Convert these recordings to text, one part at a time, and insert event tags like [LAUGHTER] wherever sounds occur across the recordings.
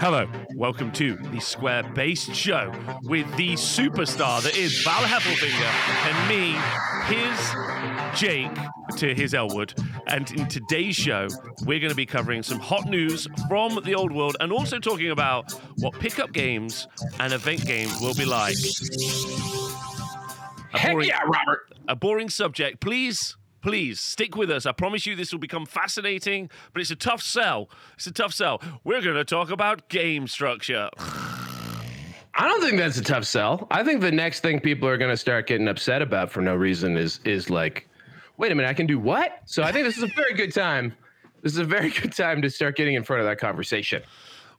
Hello, welcome to the Square Based Show with the superstar that is Val Heffelfinger and me, his Jake to his Elwood. And in today's show, we're going to be covering some hot news from the old world and also talking about what pickup games and event games will be like. A Heck boring- yeah, Robert. a boring subject. Please, please stick with us. I promise you this will become fascinating, but it's a tough sell. It's a tough sell. We're going to talk about game structure. I don't think that's a tough sell. I think the next thing people are going to start getting upset about for no reason is is like, wait a minute, I can do what? So I think this is a very good time. This is a very [LAUGHS] good time to start getting in front of that conversation.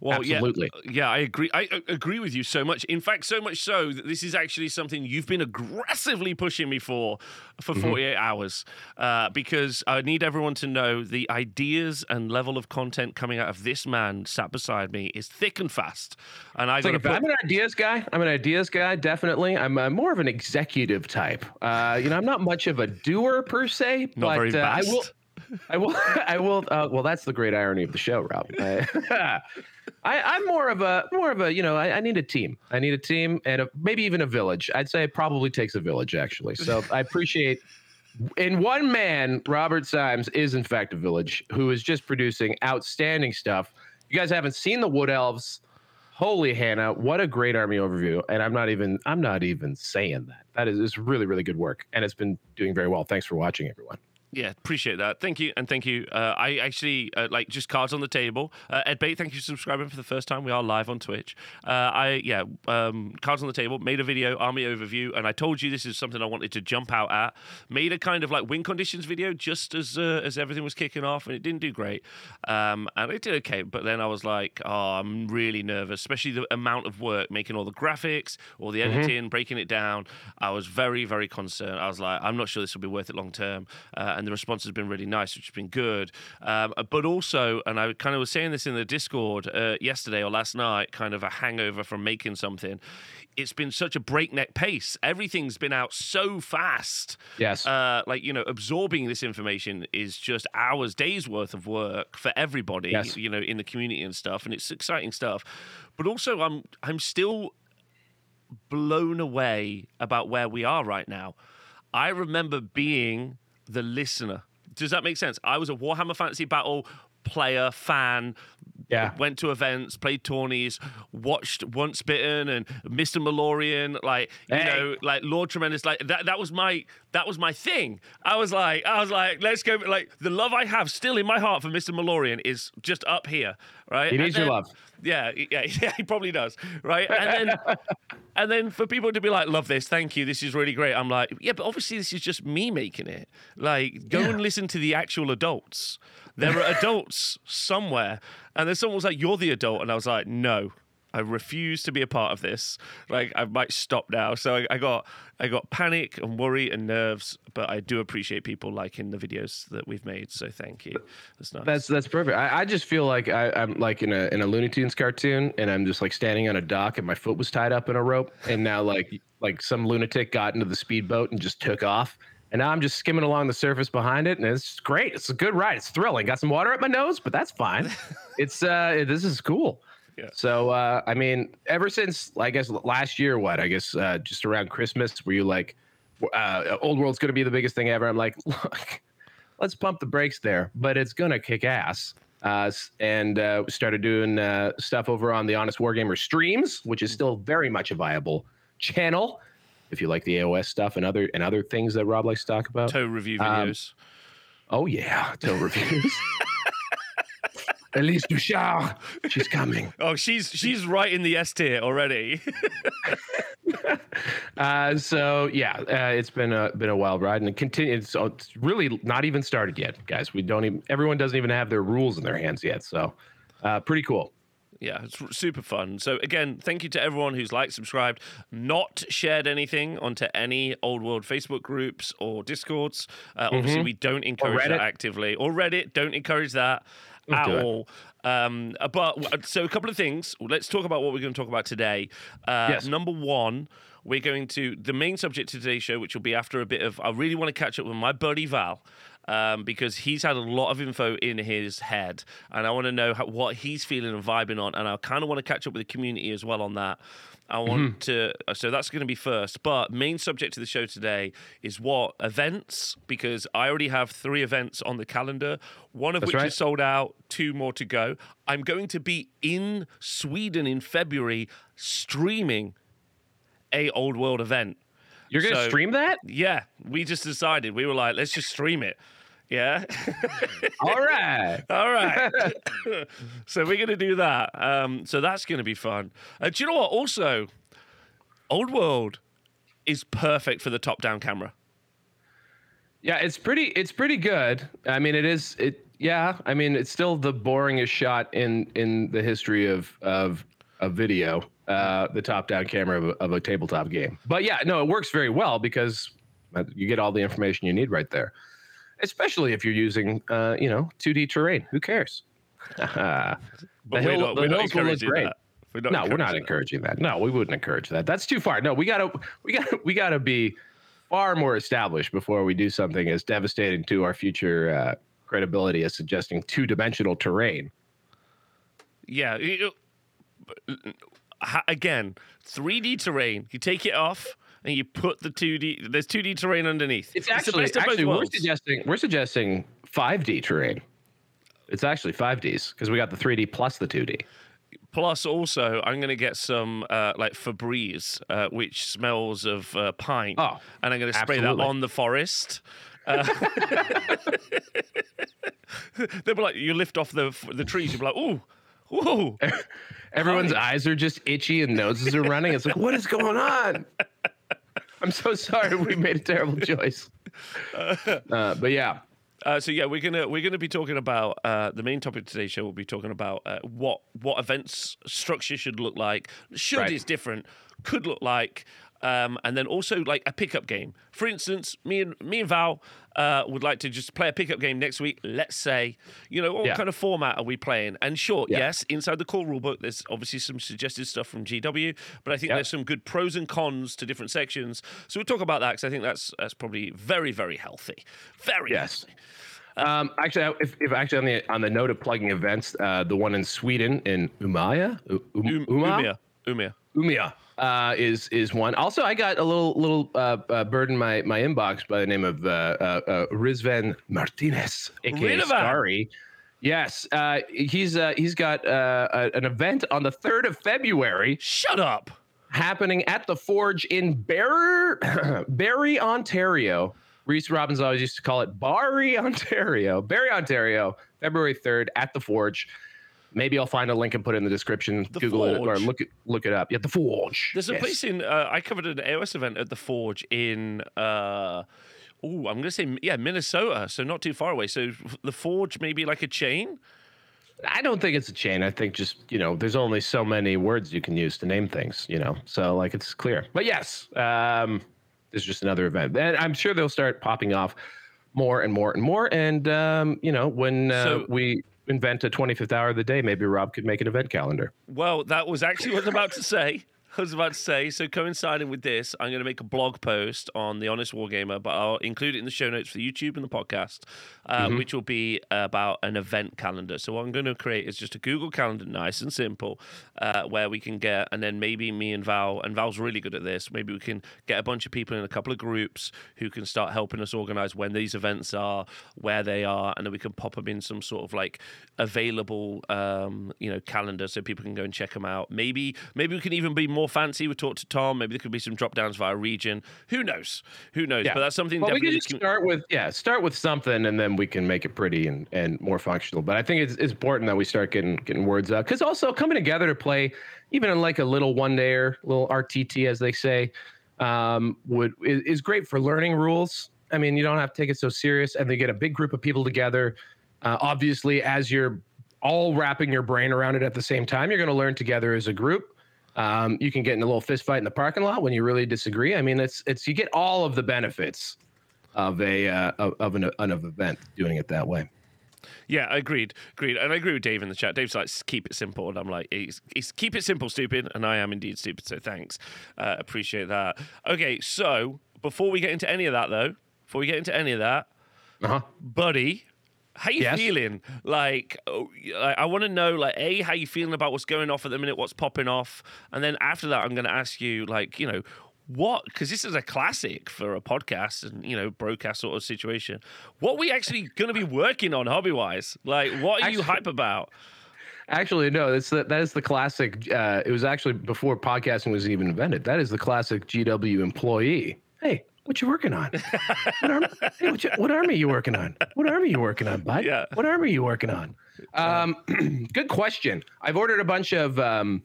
Well, yeah, Absolutely. yeah, I agree. I agree with you so much. In fact, so much so that this is actually something you've been aggressively pushing me for for Mm-hmm. 48 hours uh, because I need everyone to know the ideas and level of content coming out of this man sat beside me is thick and fast. And I like put I'm an ideas guy. I'm an ideas guy, definitely. I'm more of an executive type. Uh, you know, I'm not much of a doer per se, not but very uh, I fast. will. I will. [LAUGHS] I will. Uh, well, that's the great irony of the show, Rob. [LAUGHS] [LAUGHS] I, I'm more of a more of a. You know, I, I need a team. I need a team and a, maybe even a village. I'd say it probably takes a village actually. So I appreciate. In one man, Robert Symes is in fact a village who is just producing outstanding stuff. You guys haven't seen the Wood Elves. Holy Hannah, what a great army overview. And I'm not even I'm not even saying that. That is it's really, really good work. And it's been doing very well. Thanks for watching, everyone. Yeah, appreciate that. Thank you, and thank you. Uh, I actually uh, like just cards on the table. Uh, Ed Bait, thank you for subscribing for the first time. We are live on Twitch. Uh, I yeah, um, cards on the table. Made a video, army overview, and I told you this is something I wanted to jump out at. Made a kind of like win conditions video just as uh, as everything was kicking off, and it didn't do great. Um, and it did okay, but then I was like, oh, I'm really nervous, especially the amount of work making all the graphics, all the editing, breaking it down. I was very very concerned. I was like, I'm not sure this will be worth it long term. Uh, and the response has been really nice, which has been good. Um, but also, and I kind of was saying this in the Discord uh, yesterday or last night, kind of a hangover from making something. It's been such a breakneck pace. Everything's been out so fast. Yes. Uh, like you know, absorbing this information is just hours, days worth of work for everybody. Yes. You know, in the community and stuff, and it's exciting stuff. But also, I'm I'm still blown away about where we are right now. I remember being the listener. Does that make sense? I was a Warhammer Fantasy Battle player, fan. Yeah. Went to events, played tourneys, watched Once Bitten and Mr. Malorian, like you Hey. know, like Lord Tremendous, like that. That was my that was my thing. I was like, I was like, let's go. Like the love I have still in my heart for Mr. Malorian is just up here, right? He needs your love. yeah, yeah, [LAUGHS] yeah, he probably does, right? And then, [LAUGHS] and then for people to be like, "Love this, thank you, this is really great," I'm like, "Yeah, but obviously this is just me making it. Like, go and listen to the actual adults. There are adults somewhere." And then someone was like, "You're the adult," and I was like, "No." I refuse to be a part of this. Like I might stop now. So I, I got I got panic and worry and nerves, but I do appreciate people liking the videos that we've made. So thank you. That's nice. That's that's perfect. I, I just feel like I, I'm like in a in a Looney Tunes cartoon, and I'm just like standing on a dock, and my foot was tied up in a rope, and now like like some lunatic got into the speedboat and just took off, and now I'm just skimming along the surface behind it, and it's great. It's a good ride. It's thrilling. Got some water up my nose, but that's fine. [LAUGHS] it's uh this is cool. Yeah. So uh, I mean, ever since I guess last year, what I guess uh, just around Christmas, were you like, uh, Old World's going to be the biggest thing ever? I'm like, [LAUGHS] look, let's pump the brakes there, but it's gonna kick ass. Uh, and uh, started doing uh, stuff over on the Honest Wargamer streams, which is still very much a viable channel. If you like the AOS stuff and other and other things that Rob likes to talk about. toe review Um, videos. Oh yeah, toe [LAUGHS] reviews. [LAUGHS] Elise Duchard, she's coming. [LAUGHS] Oh, she's she's right in the S tier already. Uh, so yeah, uh, it's been a been a wild ride, and it continues. So it's really not even started yet, guys. We don't even. Everyone doesn't even have their rules in their hands yet. So, uh, pretty cool. Yeah, it's super fun. So again, thank you to everyone who's liked, subscribed, not shared anything onto any old world Facebook groups or Discords. Uh, Obviously, we don't encourage that Mm-hmm. Actively, or Reddit. Don't encourage that at all. Um, uh, but so a couple of things. Let's talk about what we're going to talk about today. Uh, Yes. Number one, we're going to the main subject to today's show, which will be after a bit of. I really want to catch up with my buddy Val um, because he's had a lot of info in his head, and I want to know how, what he's feeling and vibing on, and I kind of want to catch up with the community as well on that. I want to, so that's going to be first. But main subject of the show today is what events, because I already have three events on the calendar, one of That's which right. is sold out, two more to go. I'm going to be in Sweden in February streaming a old world event. You're gonna So- stream that? Yeah, we just decided we were like, let's just stream it. Yeah. [LAUGHS] All right. All right. [LAUGHS] so we're going to do that. Um, so that's going to be fun. Uh, do you know what? Also, Old World is perfect for the top-down camera. Yeah, it's pretty. It's pretty good. I mean, it is. It. Yeah. I mean, it's still the boringest shot in in the history of of a video. Uh, the top-down camera of a, of a tabletop game. But yeah, no, it works very well because uh, you get all the information you need right there. Especially if you're using, uh, you know, 2D terrain. Who cares? [LAUGHS] The hill- not, the hills will look great. that. We're no, we're not encouraging encouraging that. No, we wouldn't encourage that. That's too far. No, we gotta, we gotta, we gotta be far more established before we do something as devastating to our future uh, credibility as suggesting two-dimensional terrain. Yeah. Again, 3D terrain. You take it off and you put the 2D. There's 2D terrain underneath. It's actually, both actually, we're worlds. suggesting, we're suggesting 5D terrain. It's actually 5Ds because we got the 3D plus the 2D. Plus, also, I'm going to get some uh, like Febreze, uh, which smells of uh, pine, Oh, and I'm going to spray absolutely. that on the forest. Uh, [LAUGHS] they'll be like, you lift off the the trees, you'll be like, ooh, ooh. [LAUGHS] Everyone's eyes are just itchy and noses are running. It's like, what is going on? [LAUGHS] I'm so sorry. We made a terrible choice. [LAUGHS] Uh, but yeah, Uh, so yeah, we're gonna we're gonna be talking about uh, the main topic of today's show. We'll be talking about uh, what what events structure should look like. Should Right. is different, could look like, um, and then also like a pickup game. For instance, me and me and Val uh, would like to just play a pickup game next week. Let's say, you know, what Yeah. kind of format are we playing? And sure, Yeah. yes, inside the core rulebook, there's obviously some suggested stuff from GW, but I think Yeah. there's some good pros and cons to different sections. So we'll talk about that because I think that's that's probably very very healthy, very Yes. healthy. Um, actually, if, if actually on the on the note of plugging events, uh, the one in Sweden in Umaya, U- Um- Um, Uma? Umia. Umia. Uh, is is one. Also, I got a little little uh, uh, bird in my my inbox by the name of uh, uh, uh, Rizvan Martinez, aka Rizvan. Starry. Yes, uh, he's uh, he's got uh, a- an event on the third of February Shut up. happening at the Forge in Barrie, [CLEARS THROAT] Barrie, Ontario. Reece Robbins always used to call it Barrie, [LAUGHS] Ontario. Barrie, Ontario, February 3rd at the Forge. Maybe I'll find a link and put it in the description. The Google it or look it look it up. Yeah, the Forge. There's a Yes. place in. Uh, I covered an AOS event at the Forge in. Uh, oh, I'm gonna say yeah, Minnesota. So not too far away. So the Forge maybe like a chain. I don't think it's a chain. I think just you know, there's only so many words you can use to name things. You know, so like it's clear. But yes, um, there's just another event, and I'm sure they'll start popping off more and more and more. And um, you know, when uh, So- we invent a 25th hour of the day, maybe Rob could make an event calendar. Well, that was actually what I was about to say. I was about to say. So coinciding with this, I'm going to make a blog post on the Honest Wargamer, but I'll include it in the show notes for YouTube and the podcast, uh, Mm-hmm. which will be about an event calendar. So what I'm going to create is just a Google Calendar, nice and simple, uh, where we can get, and then maybe me and Val, and Val's really good at this. Maybe we can get a bunch of people in a couple of groups who can start helping us organize when these events are, where they are, and then we can pop them in some sort of like available, um, you know, calendar so people can go and check them out. Maybe, maybe we can even be more fancy. We talk to Tom. Maybe there could be some drop downs via region. Who knows? Who knows? Yeah. But that's something Well, we can just start with yeah, start with something, and then we can make it pretty and, and more functional. But I think it's, it's important that we start getting getting words out because also coming together to play, even in like a little one dayer, little RTT as they say, um, would is, is great for learning rules. I mean, you don't have to take it so serious, and they get a big group of people together. Uh, obviously, as you're all wrapping your brain around it at the same time, you're going to learn together as a group. Um, you can get in a little fist fight in the parking lot when you really disagree. I mean, it's it's you get all of the benefits of a uh, of, of an, an event doing it that way. Yeah, I agreed, agreed, and I agree with Dave in the chat. Dave's like, keep it simple, and I'm like, keep it simple, stupid, and I am indeed stupid. So thanks, uh, appreciate that. Okay, so before we get into any of that, though, before we get into any of that, Uh-huh. buddy. How you Yes? feeling? Like, oh, I, I want to know, like, a how you feeling about what's going off at the minute, what's popping off, and then after that, I'm going to ask you, like, you know, what? Because this is a classic for a podcast and you know broadcast sort of situation. What are we actually going to be working on hobby wise? Like, what are you hype about? Actually, no. That's the, that is the classic. Uh, it was actually before podcasting was even invented. That is the classic GW employee. Hey, what you working on? [LAUGHS] What army, hey, what, you, what army you working on? What army you working on, bud? Yeah. What army you working on? Um, [CLEARS THROAT] good question. I've ordered a bunch of um,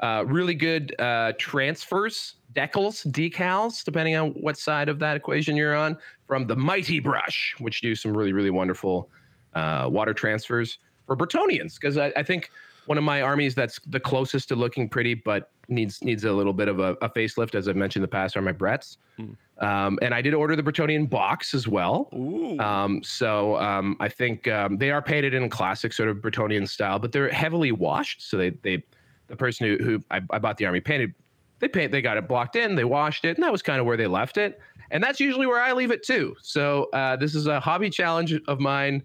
uh, really good uh, transfers, decals, decals, depending on what side of that equation you're on, from the Mighty Brush, which do some really, really wonderful uh, water transfers for Bretonnians. Because I, I think one of my armies that's the closest to looking pretty, but needs needs a little bit of a, a facelift, as I've mentioned in the past, are my Bretts. Um, and I did order the Bretonnian box as well. Um, so um, I think um, they are painted in classic sort of Bretonnian style, but they're heavily washed. So they they the person who who I, I bought the army painted, they paint they got it blocked in, they washed it, and that was kind of where they left it. And that's usually where I leave it too. So uh, this is a hobby challenge of mine.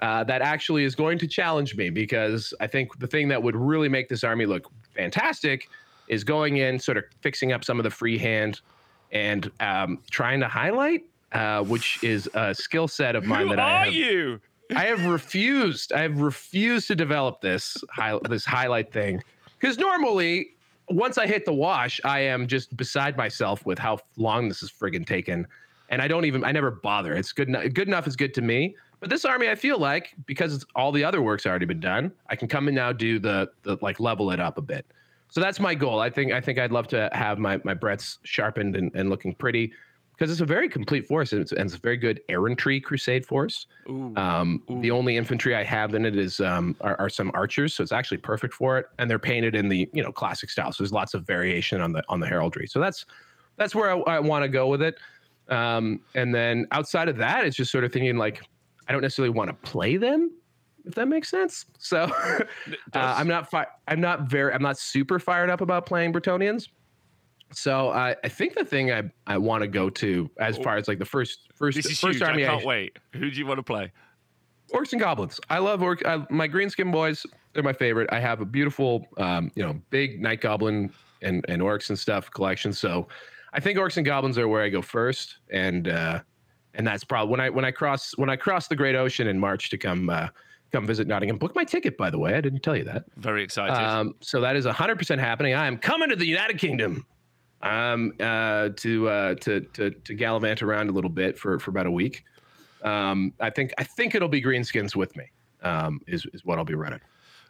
Uh, that actually is going to challenge me because I think the thing that would really make this army look fantastic is going in, sort of fixing up some of the freehand and um, trying to highlight, uh, which is a skill set of mine who that I are have. you? I have refused. I have refused to develop this high, this highlight thing because normally, once I hit the wash, I am just beside myself with how long this is friggin' taken, and I don't even. I never bother. It's good. enough. Good enough is good to me. But this army, I feel like because it's, all the other work's already been done, I can come and now do the the like level it up a bit. So that's my goal. I think I think I'd love to have my my Brett's sharpened and, and looking pretty because it's a very complete force and it's, and it's a very good errantry crusade force. Ooh. Um, the only infantry I have in it is um, are, are some archers, so it's actually perfect for it. And they're painted in the you know classic style, so there's lots of variation on the on the heraldry. So that's that's where I, I want to go with it. Um, and then outside of that, it's just sort of thinking like I don't necessarily want to play them, if that makes sense. So [LAUGHS] uh. I'm not fi- I'm not very I'm not super fired up about playing Bretonnians. So I I think the thing I, I want to go to as far as like the first first Oh. This is first huge. I can't wait. Who do you want to play? Orcs and goblins. I love orc. I, my green skin boys. They're my favorite. I have a beautiful, um, you know, big night goblin and and orcs and stuff collection. So, I think orcs and goblins are where I go first, and uh, and that's probably when I when I cross when I cross the great ocean in March to come uh, come visit Nottingham. Book my ticket, by the way. I didn't tell you that. Very excited. Um, so that is hundred percent happening. I am coming to the United Kingdom. Um, uh, to uh, to to to gallivant around a little bit for for about a week. Um, I think I think it'll be greenskins with me. Um, is is what I'll be running.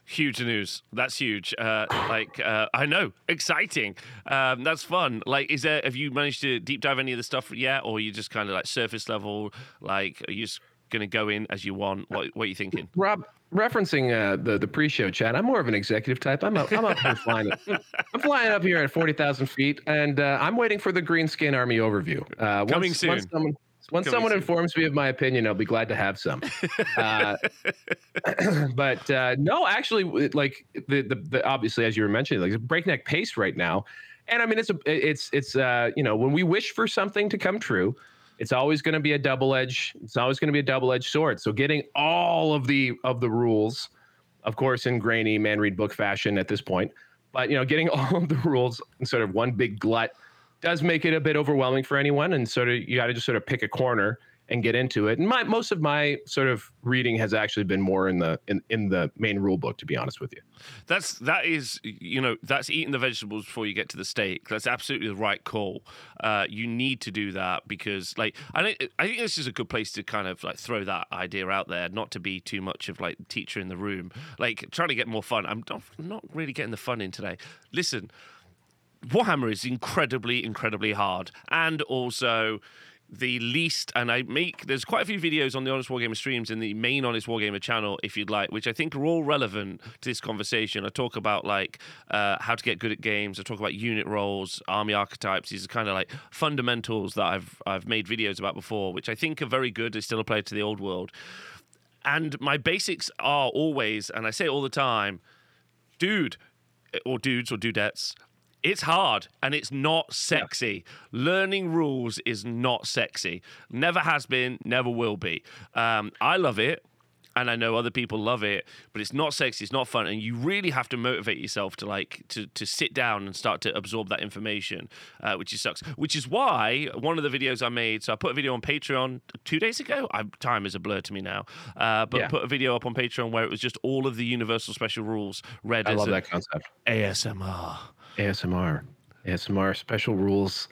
Huge news. That's huge. Uh, like uh, I know, exciting. Um, that's fun. Like, is there? Have you managed to deep dive any of the stuff yet, or are you just kind of like surface level? Like, are you just gonna go in as you want? What What are you thinking? Rob, referencing uh, the the pre-show chat, I'm more of an executive type. I'm up, I'm up here flying. I'm flying up here at forty thousand feet, and uh, I'm waiting for the greenskin army overview. Uh, once, Coming Once soon. someone, once someone informs me of my opinion, I'll be glad to have some. Uh, [CLEARS THROAT] but uh, no, actually, like the, the the obviously as you were mentioning, like it's a breakneck pace right now, and I mean it's a it's it's uh you know when we wish for something to come true, it's always going to be a double edge. It's always going to be a double edged sword. So getting all of the of the rules, of course, in grainy man read book fashion at this point, but you know getting [LAUGHS] all of the rules in sort of one big glut does make it a bit overwhelming for anyone, and sort of you got to just sort of pick a corner and get into it. And my most of my sort of reading has actually been more in the in, in the main rule book, to be honest with you. That's that is you know that's eating the vegetables before you get to the steak. That's absolutely the right call. Uh, you need to do that because like I think I think this is a good place to kind of like throw that idea out there, not to be too much of like teacher in the room. Like trying to get more fun. I'm not, I'm not really getting the fun in today. Listen, Warhammer is incredibly, incredibly hard, and also the least. And I make there's quite a few videos on the Honest Wargamer streams in the main Honest Wargamer channel, if you'd like, which I think are all relevant to this conversation. I talk about like uh, how to get good at games. I talk about unit roles, army archetypes. These are kind of like fundamentals that I've I've made videos about before, which I think are very good. They still apply to the old world. And my basics are always, and I say all the time, dude, or dudes or dudettes, it's hard and it's not sexy. Learning rules is not sexy. Never has been, never will be. Um, I love it and I know other people love it, but it's not sexy, it's not fun, and you really have to motivate yourself to like to to sit down and start to absorb that information, uh, which is sucks. Which is why one of the videos I made, so I put a video on Patreon two days ago. I, time is a blur to me now, uh, but Yeah. put a video up on Patreon where it was just all of the Universal Special Rules read I as love that concept. ASMR. ASMR, ASMR special rules,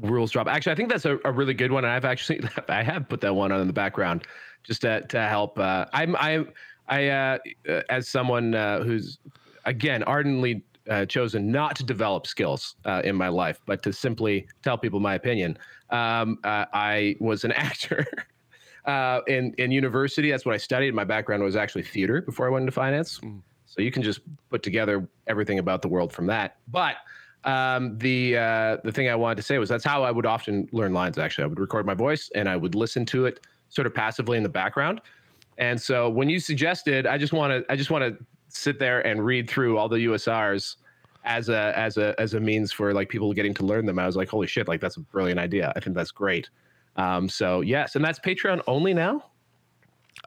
rules drop. Actually, I think that's a, a really good one. I've actually [LAUGHS] I have put that one on in the background just to to help. Uh, I'm I I uh, uh, as someone uh, who's again ardently uh, chosen not to develop skills uh, in my life, but to simply tell people my opinion. Um, uh, I was an [LAUGHS] actor. Uh, in in university, that's what I studied. My background was actually theater before I went into finance. So you can just put together everything about the world from that. But um, the uh, the thing I wanted to say was that's how I would often learn lines. Actually, I would record my voice and I would listen to it sort of passively in the background. And so when you suggested, I just want to I just want to sit there and read through all the USRs as a as a as a means for like people getting to learn them. I was like, holy shit, like that's a brilliant idea. I think that's great. Um, so yes, and that's Patreon only now.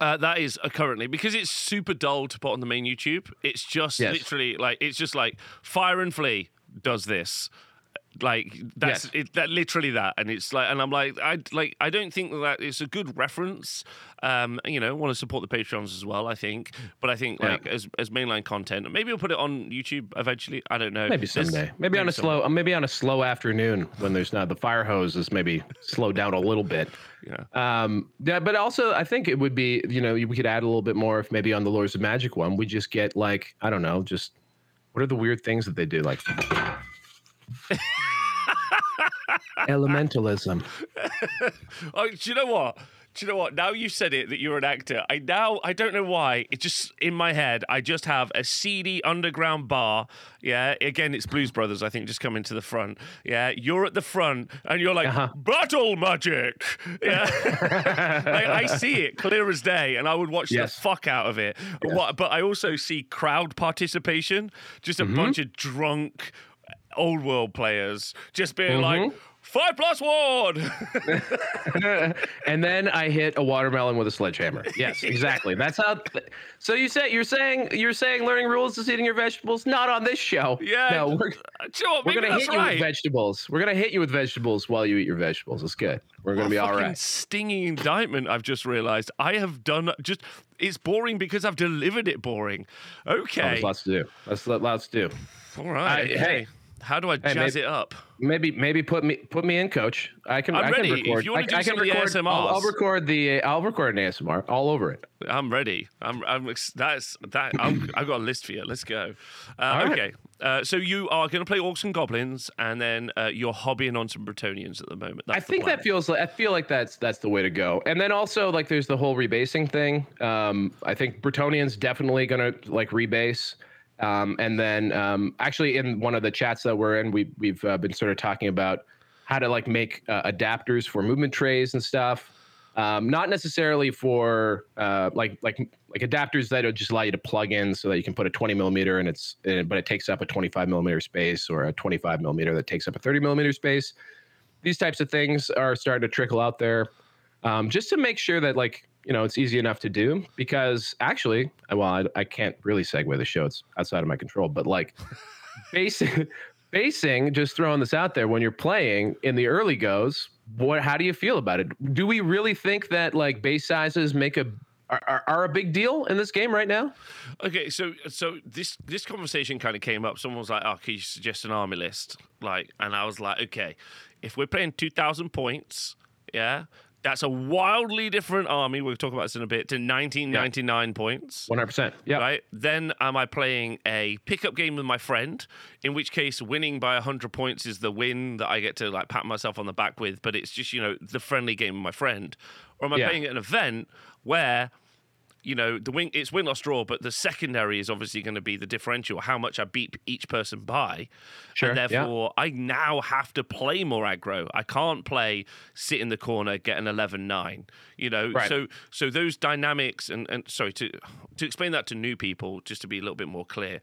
Uh, that is uh, currently because it's super dull to put on the main YouTube. It's just Yes. literally like it's just like Fire and Flee does this. Like that's Yes. it, that literally that, and it's like, and I'm like, I like, I don't think that it's a good reference. Um, you know, want to support the patrons as well. I think, but I think Yeah. like as as mainline content, maybe we'll put it on YouTube eventually. I don't know. Maybe There's- someday. Maybe, on a someday. slow, maybe on a slow afternoon when there's not the fire hose is maybe slowed down a little bit. Yeah. Um, yeah, but also I think it would be, you know, we could add a little bit more if maybe on the Lores of Magic one, we just get like, I don't know, just what are the weird things that they do? Like elementalism. [LAUGHS] Oh, do you know what? Do you know what? Now you said it that you're an actor. I now I don't know why. It just in my head. I just have a seedy underground bar. Yeah. Again, it's Blues Brothers. I think just coming to the front. Yeah. You're at the front and you're like Uh-huh. battle magic. Yeah. [LAUGHS] like, I see it clear as day, and I would watch Yes. the fuck out of it. What? But I also see crowd participation. Just a Mm-hmm. bunch of drunk old world players just being Mm-hmm. like. Five plus one. [LAUGHS] and then I hit a watermelon with a sledgehammer. Yes, exactly. That's how. So you say you're saying you're saying learning rules is eating your vegetables? Not on this show. Yeah, No, we're, know what? we're gonna hit you right. with vegetables. We're gonna hit you with vegetables while you eat your vegetables. It's good. We're gonna What be all right. Stinging indictment. I've just realised. I have done just. It's boring because I've delivered it boring. Oh, Okay. there's lots to do. That's lots to do. All right. I- hey. How do I Hey, jazz maybe- it up? Maybe maybe put me put me in, coach. I can. I'm I ready. Can If you wanna do I some of the record. I'll, I'll record the. I'll record an ASMR all over it. I'm ready. I'm. I'm. That's that. I'm, I've got a list for you. Let's go. Uh, right. okay. Uh, so you are going to play orcs and goblins, and then uh, you're hobbying on some Bretonnians at the moment. That's I think that feels like I feel like that's that's the way to go. And then also like there's the whole rebasing thing. Um, I think Bretonnian's definitely gonna like rebase. Um, and then um, actually in one of the chats that we're in, we we've uh, been sort of talking about how to like make uh, adapters for movement trays and stuff. Um, not necessarily for uh, like like like adapters that just allow you to plug in so that you can put a 20 millimeter and it's uh, but it takes up a 25 millimeter space or a 25 millimeter that takes up a 30 millimeter space these types of things are starting to trickle out there um, just to make sure that like you know it's easy enough to do because actually well I, I can't really segue the show it's outside of my control but like [LAUGHS] basing basing just throwing this out there when you're playing in the early goes what how do you feel about it do we really think that like base sizes make a are, are, are a big deal in this game right now Okay, so so this this conversation kind of came up. Someone was like, "Oh, can you suggest an army list?" Like, and I was like, "Okay, if we're playing two thousand points, yeah, that's a wildly different army. We'll talk about this in a bit to nineteen ninety nine points." 100% yeah Right. Then am I playing a pickup game with my friend? In which case, winning by hundred points is the win that I get to like pat myself on the back with. But it's just you know the friendly game with my friend. Or am I Yeah. playing at an event where you know the win it's win loss draw, but the secondary is obviously going to be the differential, how much I beat each person by. Sure, And yeah. therefore, I now have to play more aggro. I can't play sit in the corner, get an 11-9. You know, Right. so so those dynamics and and sorry to to explain that to new people, just to be a little bit more clear.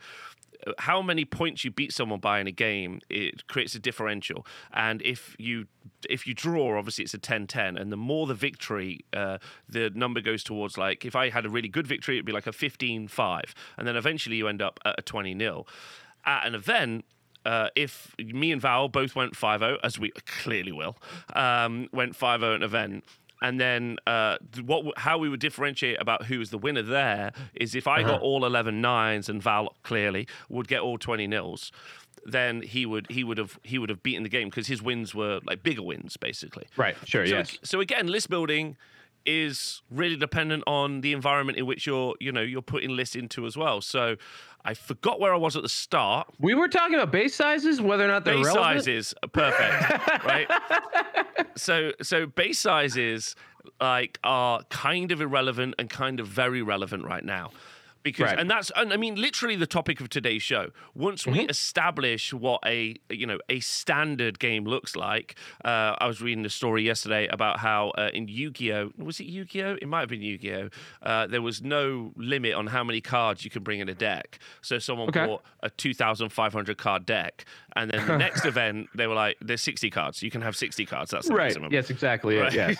How many points you beat someone by in a game it creates a differential. And if you if you draw obviously it's a 10-10 and the more the victory uh, the number goes towards like if i had a really good victory it'd be like a 15-5 and then eventually you end up at a 20 nil. At an event uh, if me and Val both went 5-0, as we clearly will, um, went 5-0 at an event, and then uh, what how we would differentiate about who was the winner there is if I uh-huh. got all 11 nines and Val clearly would get all 20 nils then he would he would have he would have beaten the game because his wins were like bigger wins basically. Right. Sure. So, yes. So again, list building is really dependent on the environment in which you're you know you're putting lists into as well. So I forgot where I was at the start. We were talking about base sizes, whether or not they're base relevant. sizes, perfect, [LAUGHS] right? So, so base sizes like are kind of irrelevant and kind of very relevant right now because right. and that's and I mean literally the topic of today's show. Once mm-hmm. we establish what a you know a standard game looks like, uh, I was reading a story yesterday about how uh, in Yu-Gi-Oh was it Yu-Gi-Oh? It might have been Yu-Gi-Oh. Uh, there was no limit on how many cards you can bring in a deck. So someone okay. bought a two thousand five hundred card deck, and then the next event they were like, "There's sixty cards. You can have sixty cards. That's the right. maximum." Yes, exactly. Right? Yes.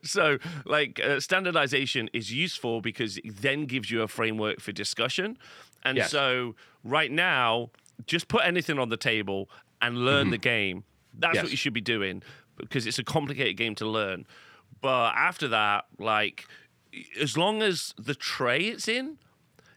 [LAUGHS] so like uh, standardization is useful because it then gives you a framework for discussion. And yes. so right now, just put anything on the table and learn mm-hmm. the game. That's yes. what you should be doing because it's a complicated game to learn. But after that, like, as long as the tray it's in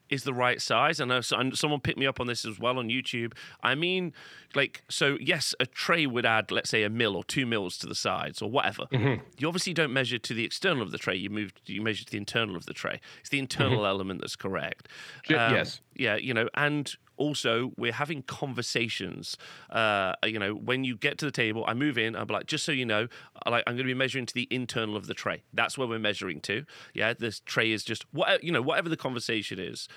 is the right size. And, I know someone picked me up on this as well on YouTube. I mean, like, so yes, a tray would add, let's say, a mill or two mills to the sides or whatever. Mm-hmm. You obviously don't measure to the external of the tray. You move, you measure to the internal of the tray. It's the internal mm-hmm. element that's correct. Um, yes. Yeah, you know, and also we're having conversations uh, you know when you get to the table i move in i'm like just so you know like i'm going to be measuring to the internal of the tray. That's where we're measuring to. Yeah this tray is just what you know whatever the conversation is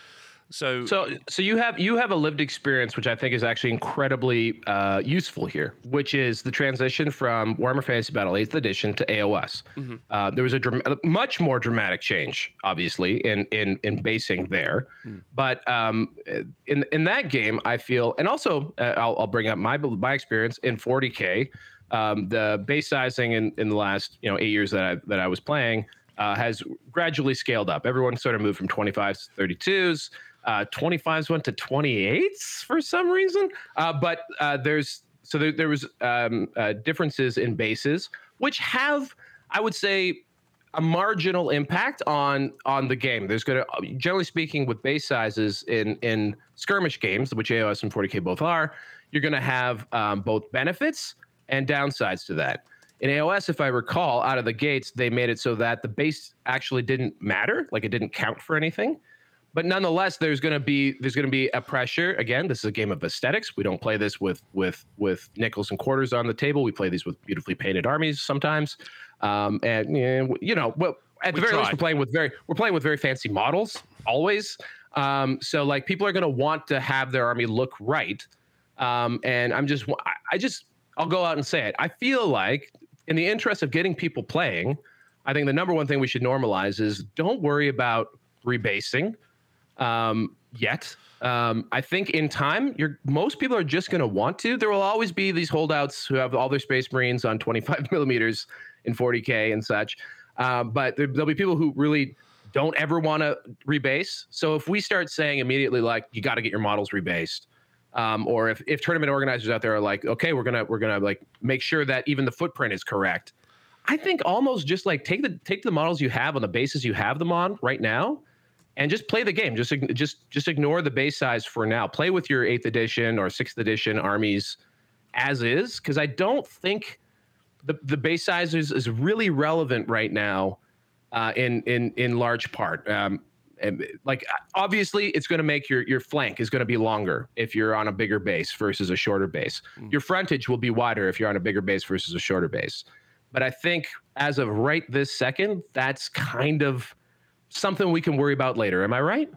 so, so, so you have you have a lived experience, which I think is actually incredibly uh, useful here, which is the transition from Warhammer Fantasy Battle Eighth Edition to AOS. Mm-hmm. Uh, there was a dram- much more dramatic change, obviously, in in in basing there, mm. but um, in in that game, I feel, and also uh, I'll, I'll bring up my my experience in 40k. Um, the base sizing in, in the last you know eight years that I that I was playing uh, has gradually scaled up. Everyone sort of moved from 25s to 32s. Uh, 25s went to 28s for some reason. Uh, but uh, there's so there, there was um, uh, differences in bases, which have, I would say, a marginal impact on on the game. There's going to, generally speaking, with base sizes in in skirmish games, which AOS and 40k both are, you're going to have um, both benefits and downsides to that. In AOS, if I recall, out of the gates, they made it so that the base actually didn't matter, like it didn't count for anything but nonetheless there's going to be there's going to be a pressure. Again this is a game of aesthetics. We don't play this with with with nickels and quarters on the table. We play these with beautifully painted armies sometimes. Um, and you know well at we the very tried. least we're playing with very we're playing with very fancy models always. Um, so like people are going to want to have their army look right. Um, and i'm just i just i'll go out and say it. I feel like in the interest of getting people playing i think the number one thing we should normalize is don't worry about rebasing um, yet. Um, I think in time, you're most people are just going to want to. There will always be these holdouts who have all their Space Marines on 25 [LAUGHS] millimeters in 40k and such. Um, but there, will be people who really don't ever want to rebase. So if we start saying immediately like you got to get your models rebased, um, or if, if tournament organizers out there are like, okay, we're gonna we're gonna like make sure that even the footprint is correct. I think almost just like take the take the models you have on the basis you have them on right now and just play the game. Just just just ignore the base size for now. Play with your eighth edition or sixth edition armies as is, because I don't think the the base size is, is really relevant right now. Uh, in in in large part, um, like obviously it's going to make your your flank is going to be longer if you're on a bigger base versus a shorter base. Mm. Your frontage will be wider if you're on a bigger base versus a shorter base. But I think as of right this second, that's kind of something we can worry about later. Am I right?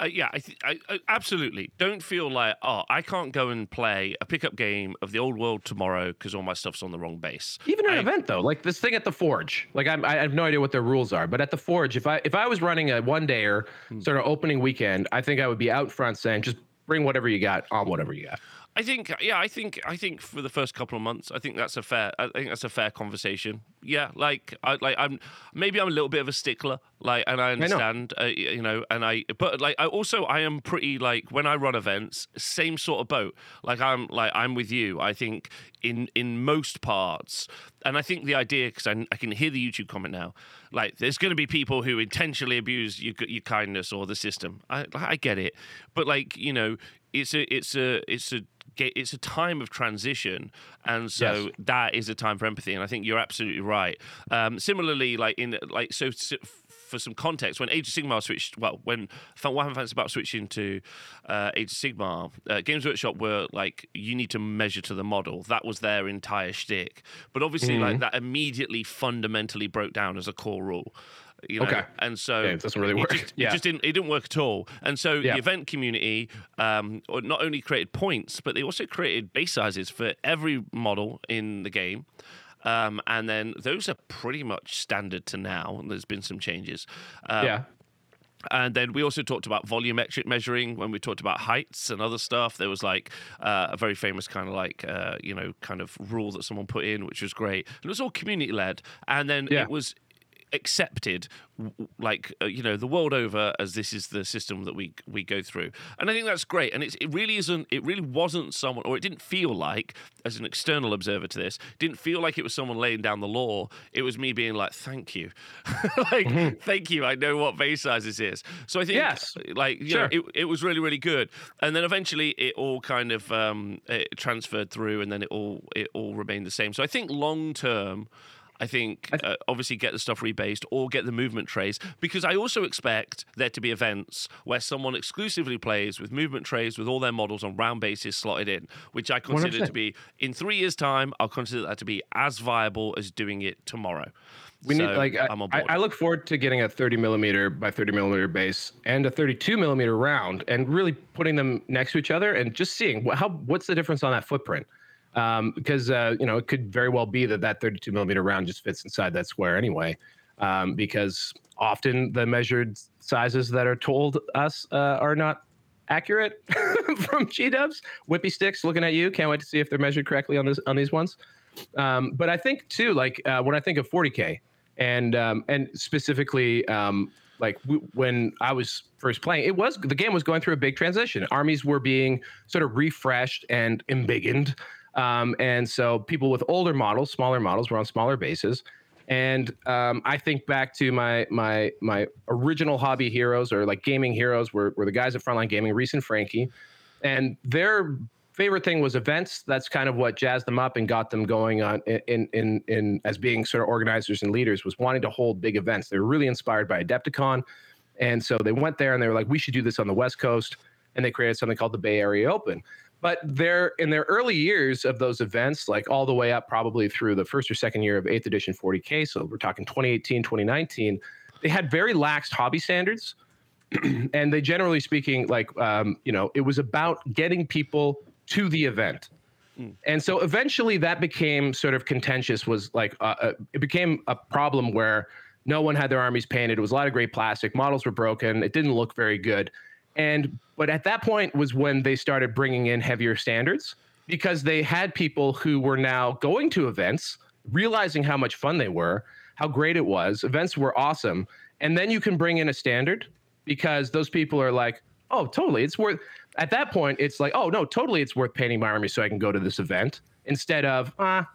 Uh, yeah, I, th- I, I, absolutely. Don't feel like, oh, I can't go and play a pickup game of the old world tomorrow because all my stuff's on the wrong base. Even an event though, like this thing at the Forge. Like I'm, I have no idea what their rules are, but at the Forge, if I if I was running a one dayer hmm. sort of opening weekend, I think I would be out front saying just bring whatever you got on whatever you got. I think, yeah, I think, I think for the first couple of months, I think that's a fair, I think that's a fair conversation. Yeah, like, I, like, I'm maybe I'm a little bit of a stickler, like, and I understand, I know. Uh, you know, and I, but like, I also I am pretty like when I run events, same sort of boat. Like, I'm like I'm with you. I think in in most parts, and I think the idea because I, I can hear the YouTube comment now, like, there's going to be people who intentionally abuse your your kindness or the system. I I get it, but like, you know, it's a it's a it's a it's a time of transition, and so yes. that is a time for empathy. And I think you're absolutely right. Um, similarly, like in like so. For some context, when Age of Sigmar switched, well, when Warhammer Fantasy about switching to uh, Age of Sigmar, uh, Games Workshop were like, you need to measure to the model. That was their entire shtick. But obviously, mm-hmm. like that immediately fundamentally broke down as a core rule. You know? Okay. And so yeah, it doesn't really work. It just, yeah. it just didn't. It didn't work at all. And so yeah. the event community um, not only created points, but they also created base sizes for every model in the game. Um, and then those are pretty much standard to now. There's been some changes. Um, yeah. And then we also talked about volumetric measuring when we talked about heights and other stuff. There was like uh, a very famous kind of like, uh, you know, kind of rule that someone put in, which was great. And it was all community led. And then yeah. it was accepted like uh, you know the world over as this is the system that we we go through. And i think that's great. And it's, it really isn't it really wasn't someone or it didn't feel like as an external observer to this didn't feel like it was someone laying down the law. It was me being like thank you. [LAUGHS] Like mm-hmm. thank you. I know what base sizes is. So i think yes. like you sure. know it, it was really really good. And then eventually it all kind of um, it transferred through and then it all it all remained the same. So i think long term I think uh, obviously get the stuff rebased or get the movement trays because I also expect there to be events where someone exclusively plays with movement trays with all their models on round bases slotted in, which I consider 100%. to be in three years' time. I'll consider that to be as viable as doing it tomorrow. We so need like I, I, look forward to getting a 30 millimeter by 30 millimeter base and a 32 millimeter round and really putting them next to each other and just seeing what, how what's the difference on that footprint um, because uh, you know it could very well be that that 32 millimeter round just fits inside that square anyway. Um, because often the measured sizes that are told us uh, are not accurate [LAUGHS] from G Dubs. Whippy sticks, looking at you. Can't wait to see if they're measured correctly on this on these ones. Um, but I think too, like uh, when I think of 40k, and um, and specifically um, like w- when I was first playing, it was the game was going through a big transition. Armies were being sort of refreshed and embiggened um, and so people with older models, smaller models, were on smaller bases. And um, I think back to my my my original hobby heroes or like gaming heroes were, were the guys at Frontline Gaming, Reece and Frankie. And their favorite thing was events. That's kind of what jazzed them up and got them going on in in in as being sort of organizers and leaders was wanting to hold big events. They were really inspired by Adepticon. And so they went there and they were like, we should do this on the West Coast. And they created something called the Bay Area Open but they're in their early years of those events like all the way up probably through the first or second year of 8th edition 40k so we're talking 2018 2019 they had very lax hobby standards. [CLEARS THROAT] And they generally speaking like um, you know it was about getting people to the event. Mm. and so eventually that became sort of contentious was like uh, uh, it became a problem where no one had their armies painted. It was a lot of great plastic. Models were broken. It didn't look very good and but at that point was when they started bringing in heavier standards because they had people who were now going to events, realizing how much fun they were, how great it was. Events were awesome. And then you can bring in a standard because those people are like, oh, totally. It's worth, at that point, it's like, oh, no, totally. It's worth painting my army so I can go to this event instead of, ah,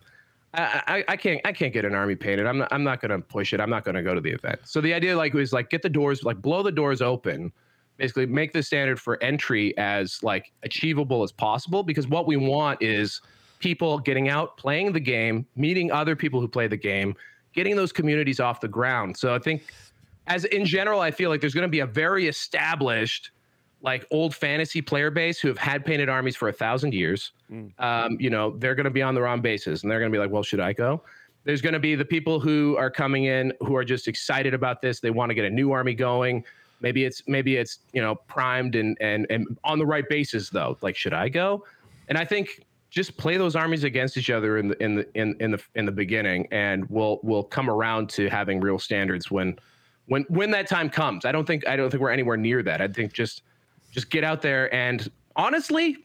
I, I, I can't I can't get an army painted. I'm not I'm not gonna push it. I'm not gonna go to the event. So the idea like was like get the doors like blow the doors open basically make the standard for entry as like achievable as possible because what we want is people getting out playing the game meeting other people who play the game getting those communities off the ground. So i think as in general i feel like there's going to be a very established like old fantasy player base who have had painted armies for a thousand years. Mm. um, you know they're going to be on the wrong bases and they're going to be like well should i go? There's going to be the people who are coming in who are just excited about this. They want to get a new army going Maybe it's maybe it's you know primed and and and on the right basis though. Like should I go? And I think just play those armies against each other in the in the in, in the in the beginning, and we'll we'll come around to having real standards when when when that time comes. I don't think I don't think we're anywhere near that. I think just just get out there and honestly,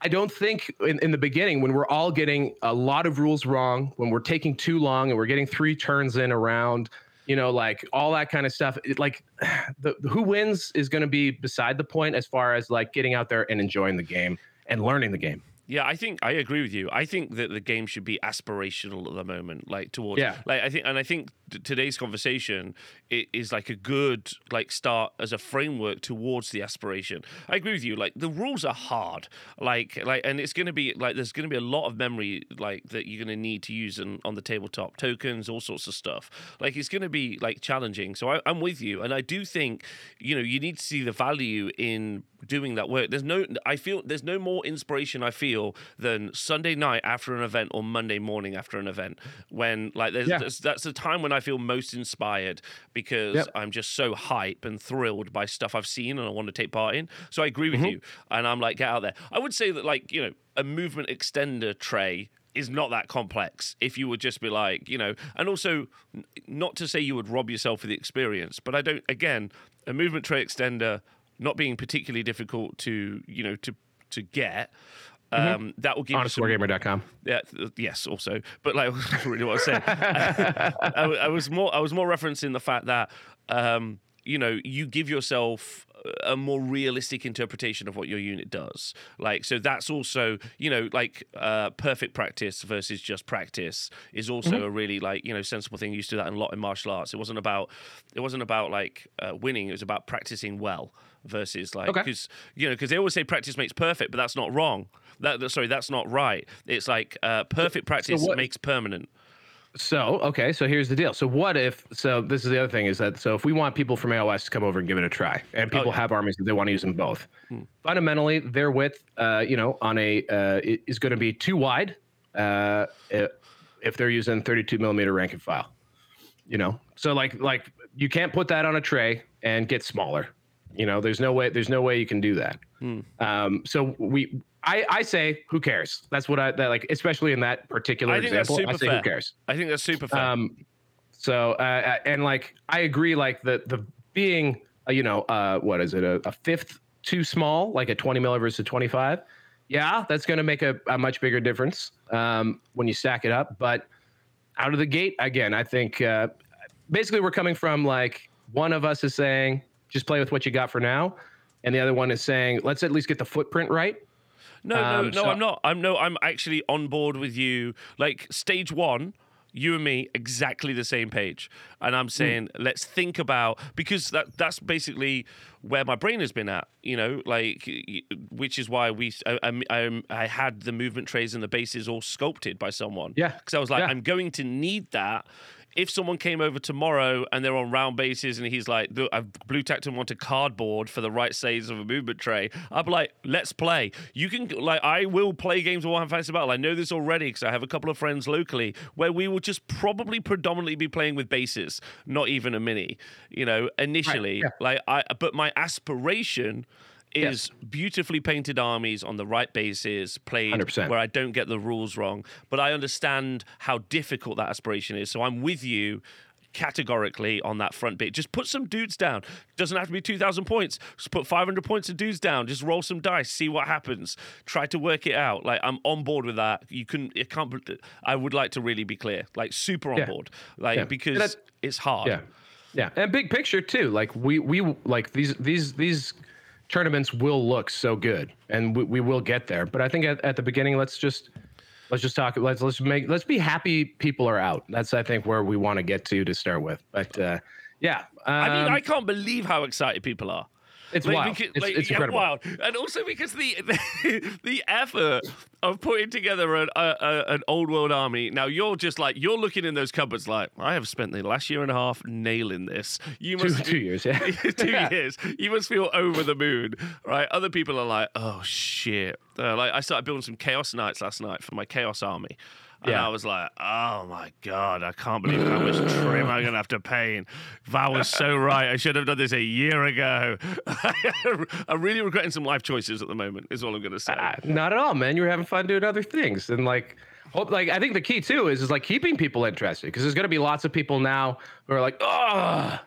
I don't think in, in the beginning when we're all getting a lot of rules wrong, when we're taking too long and we're getting three turns in around, you know, like all that kind of stuff. It, like [SIGHS] the who wins is going to be beside the point as far as like getting out there and enjoying the game and learning the game. Yeah, I think I agree with you. I think that the game should be aspirational at the moment, like towards. Yeah. Like I think, and I think t- today's conversation is like a good like start as a framework towards the aspiration. I agree with you. Like the rules are hard. Like like, and it's going to be like there's going to be a lot of memory like that you're going to need to use on, on the tabletop tokens, all sorts of stuff. Like it's going to be like challenging. So I, I'm with you, and I do think you know you need to see the value in doing that work. There's no, I feel there's no more inspiration I feel than Sunday night after an event or Monday morning after an event when like there's, Yeah. there's- that's the time when I feel most inspired because Yep. I'm just so hype and thrilled by stuff I've seen and I want to take part in. So I agree with Mm-hmm. you, and I'm like get out there. I would say that like you know a movement extender tray is not that complex if you would just be like you know and also not to say you would rob yourself of the experience but i don't again a movement tray extender not being particularly difficult to you know to to get um, that will give you some, yeah, yes, also, but like [LAUGHS] really what I was saying. [LAUGHS] I, I, was more, I was more referencing the fact that um, you know you give yourself a more realistic interpretation of what your unit does. Like, so that's also you know like uh, perfect practice versus just practice is also Mm-hmm. a really like you know sensible thing. You used to do that in a lot in martial arts. It wasn't about it wasn't about like uh, winning. It was about practicing well versus like Okay. because you know because they always say practice makes perfect, but that's not wrong. That that- sorry, that's not right. It's like uh, perfect practice what- makes permanent. So, okay, so here's the deal. So, what if? So, this is the other thing is that so if we want people from AOS to come over and give it a try, and people yeah. have armies that they want to use them both, fundamentally their width, uh, you know, on a uh, is going to be too wide uh, if they're using 32 millimeter rank and file. You know, so like like you can't put that on a tray and get smaller. You know, there's no way there's no way you can do that. Um, so we. I, I say, who cares? That's what I that, like, especially in that particular I think that's example. I super say, fair. who cares? I think that's super fair. Um, so uh, and like I agree, like the the being uh, you know uh, what is it a, a fifth too small, like a twenty mil versus a twenty five. Yeah, that's going to make a, a much bigger difference um, when you stack it up. But out of the gate, again, I think uh, basically we're coming from like one of us is saying just play with what you got for now, and the other one is saying let's at least get the footprint right. No, no, um, no, so- I'm not. I'm no, I'm actually on board with you. Like stage one. You and me exactly the same page, and. I'm saying let's think about because that that's basically where my brain has been at. You know, like which is why we I, I, I- I had the movement trays and the bases all sculpted by someone. Yeah. because I was like, Yeah. I'm going to need that. If someone came over tomorrow and they're on round bases and he's like, I've blue tacked and wanted cardboard for the right size of a movement tray, I'd be like, let's play. You can, like, I will play games of Warhammer Fantasy Battle. I know this already because I have a couple of friends locally where we will just probably predominantly be playing with bases, not even a mini, you know, initially. yeah. Like, I, but my aspiration is beautifully painted armies on the right bases, played 100%. where I don't get the rules wrong. But I understand how difficult that aspiration is. So I'm with you categorically on that front bit. Just put some dudes down. Doesn't have to be 2,000 points. Just put 500 points of dudes down. Just roll some dice, see what happens. Try to work it out. Like I'm on board with that. You can, it can't. I would like to really be clear, like super on Yeah. board, like Yeah. because it's hard. Yeah, yeah, and big picture too. Like we we like these these these tournaments will look so good, and we, we will get there. But I think at, at the beginning, let's just let's just talk. Let's let's make let's be happy people are out. That's I think where we want to get to to start with. But uh, yeah, um, I mean, I can't believe how excited people are. It's Like, wild. because- it's, like, it's yeah, incredible. wild. And also because the [LAUGHS] the, the effort of putting together an, a, a, an old world army. Now you're just like you're looking in those cupboards like I have spent the last year and a half nailing this. You Two, must two years, yeah. [LAUGHS] two [LAUGHS] years. You must feel over the moon, right? Other people are like, oh shit. Uh, like I started building some chaos knights last night for my chaos army. And Yeah. I was like, oh my God, I can't believe how much trim I'm going to have to pay. And Val was so right. I should have done this a year ago. [LAUGHS] I'm really regretting some life choices at the moment, is all I'm going to say. Uh, not at all, man. You're having fun doing other things, and like, hope, like I think the key too is is like keeping people interested because there's gonna be lots of people now who are like, oh,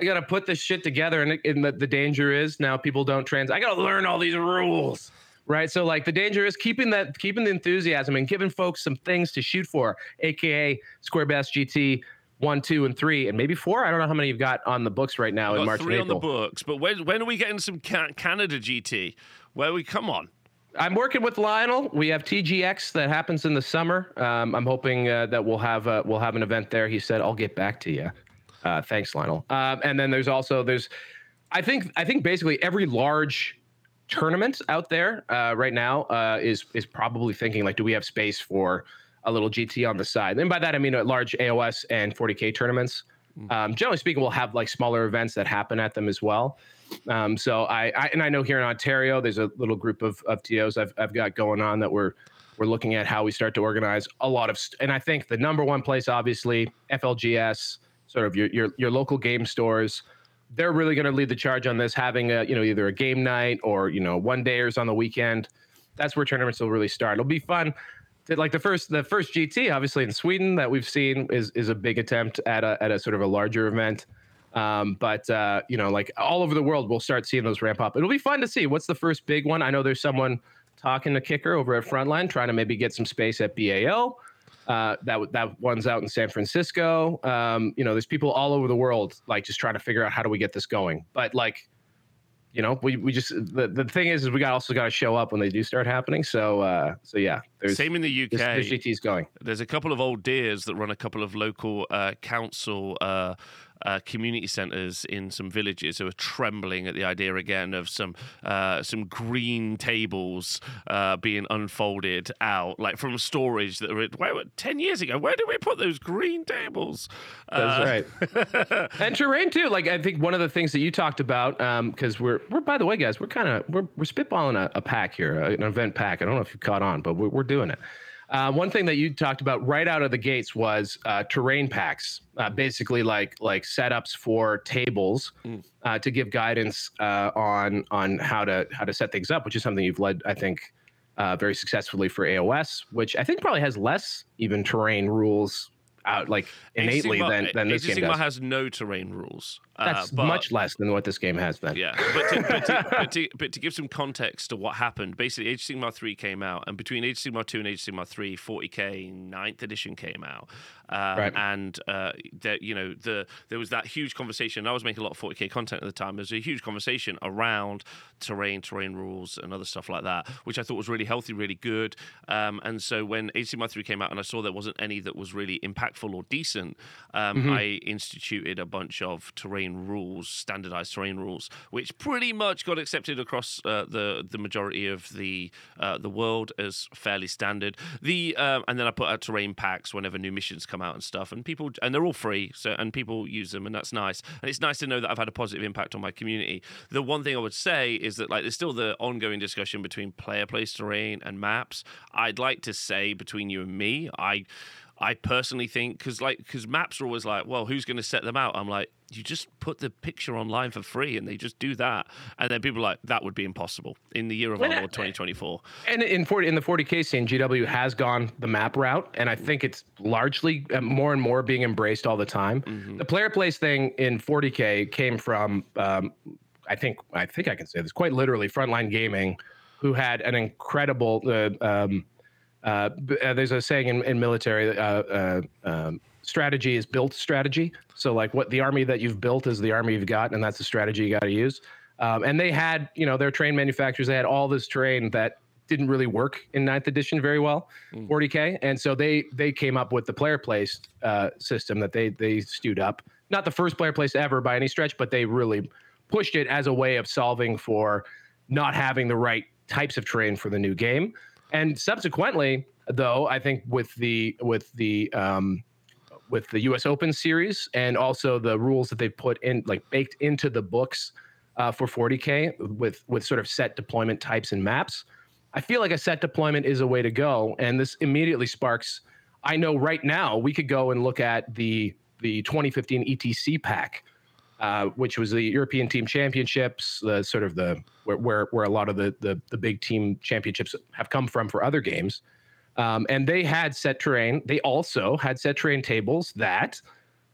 I gotta put this shit together, and, and the, the danger is now people don't trans. I gotta learn all these rules, right? So like the danger is keeping that keeping the enthusiasm and giving folks some things to shoot for, aka Square Based GT one, two, and three, and maybe four. I don't know how many you've got on the books right now We've in got March three on the books, but when when are we getting some Canada GT? Where we come on? I'm working with Lionel. We have TGX that happens in the summer. Um, I'm hoping uh, that we'll have uh, we'll have an event there. He said, "I'll get back to you." Uh, thanks, Lionel. Um, and then there's also there's, I think I think basically every large tournament out there uh, right now uh, is is probably thinking like, do we have space for a little GT on the side? And by that I mean uh, large AOS and 40k tournaments. Um, generally speaking, we'll have like smaller events that happen at them as well. Um, so I, I and I know here in Ontario, there's a little group of, of TOs I've, I've got going on that we're we're looking at how we start to organize a lot of st- and I think the number one place obviously FLGS sort of your your, your local game stores they're really going to lead the charge on this having a you know either a game night or you know one dayers on the weekend that's where tournaments will really start it'll be fun like the first the first GT obviously in Sweden that we've seen is is a big attempt at a at a sort of a larger event um, but uh, you know, like all over the world, we'll start seeing those ramp up. It'll be fun to see. What's the first big one? I know there's someone talking to Kicker over at Frontline, trying to maybe get some space at BAO. Uh, that that one's out in San Francisco. Um, you know, there's people all over the world like just trying to figure out how do we get this going. But like, you know, we, we just the, the thing is, is we got also got to show up when they do start happening. So uh, so yeah, there's Same in the UK. this GT's going. There's a couple of old dears that run a couple of local uh, council uh, uh, community centres in some villages who are trembling at the idea again of some uh, some green tables uh, being unfolded out, like from storage that were where, ten years ago. Where did we put those green tables? That's right. [LAUGHS] and terrain too. Like I think one of the things that you talked about, because we're we're by the way, guys, we're kind of we're we're spitballing a, a pack here, an event pack. I don't know if you caught on, but we're we're doing it. Uh, one thing that you talked about right out of the gates was uh, terrain packs, uh, basically like like setups for tables Mm. uh, to give guidance uh, on on how to how to set things up, which is something you've led, I think, uh, very successfully for AOS, which I think probably has less even terrain rules out like innately of than than this Age game Sigmar does. has no terrain rules. Uh, That's but- much less than what this game has then. Yeah, but to, but, to, [LAUGHS] but, to, but to give some context to what happened, basically Age of Sigmar 3 came out, and between Age of Sigmar 2 and Age of Sigmar 3, 40k 9th edition came out. Um, Right. And, uh, that you know, the there was that huge conversation. I was making a lot of 40k content at the time. There was a huge conversation around terrain, terrain rules, and other stuff like that, which I thought was really healthy, really good. Um, and so when Age of Sigmar 3 came out and I saw there wasn't any that was really impactful or decent, um, I instituted a bunch of terrain rules, standardized terrain rules, which pretty much got accepted across uh, the the majority of the uh, the world as fairly standard. The um, and then I put out terrain packs whenever new missions come out and stuff, and people and they're all free, so and people use them, and that's nice. And it's nice to know that I've had a positive impact on my community. The one thing I would say is that like there's still the ongoing discussion between player place terrain and maps. I'd like to say between you and me, I. I personally think because like because maps are always like, well, who's going to set them out? I'm like, you just put the picture online for free, and they just do that, and then people are like that would be impossible in the year of our Lord 2024. And in 40 in the 40k scene, GW has gone the map route, and I think it's largely uh, more and more being embraced all the time. The player place thing in 40k came from, um, I think I think I can say this quite literally, Frontline Gaming, who had an incredible. Uh, um, uh, uh, there's a saying in, in military uh, uh, um, strategy is built strategy. So like what the army that you've built is the army you've got and that's the strategy you got to use. Um, and they had you know their terrain manufacturers. They had all this terrain that didn't really work in ninth edition very well 40k and so they they came up with the player place uh, system that they they stewed up. Not the first player place ever by any stretch but they really pushed it as a way of solving for not having the right types of terrain for the new game and subsequently though i think with the with the um with the us open series and also the rules that they've put in like baked into the books uh, for 40k with with sort of set deployment types and maps i feel like a set deployment is a way to go. And this immediately sparks i know right now we could go and look at the the 2015 ETC pack uh, which was the European Team Championships, the sort of the where where, where a lot of the, the the big team championships have come from for other games. Um, and they had set terrain. They also had set terrain tables that,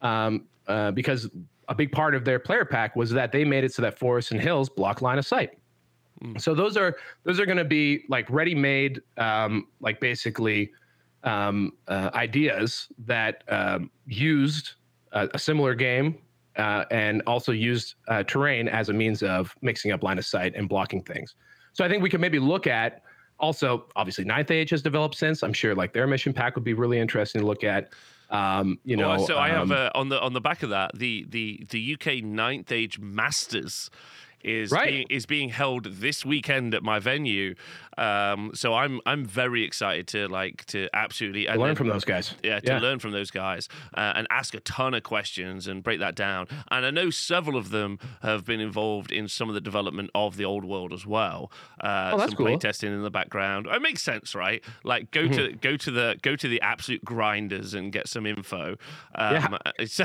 um, uh, because a big part of their player pack was that they made it so that forests and hills block line of sight. Mm. So those are those are going to be like ready-made, um, like basically um, uh, ideas that um, used a, a, similar game uh, and also used uh, terrain as a means of mixing up line of sight and blocking things. So I think we could maybe look at also obviously Ninth Age has developed since. I'm sure like their mission pack would be really interesting to look at. Um, you know, so I have uh, on the on the back of that the the the UK Ninth Age Masters is right. being, is being held this weekend at my venue. Um, so I'm I'm very excited to like to absolutely learn then, from those guys. Yeah, to yeah. learn from those guys uh, and ask a ton of questions and break that down. And I know several of them have been involved in some of the development of the old world as well. Uh, oh, that's some cool. playtesting in the background. It makes sense, right? Like go mm-hmm. to go to the go to the absolute grinders and get some info. Um, yeah. [LAUGHS] So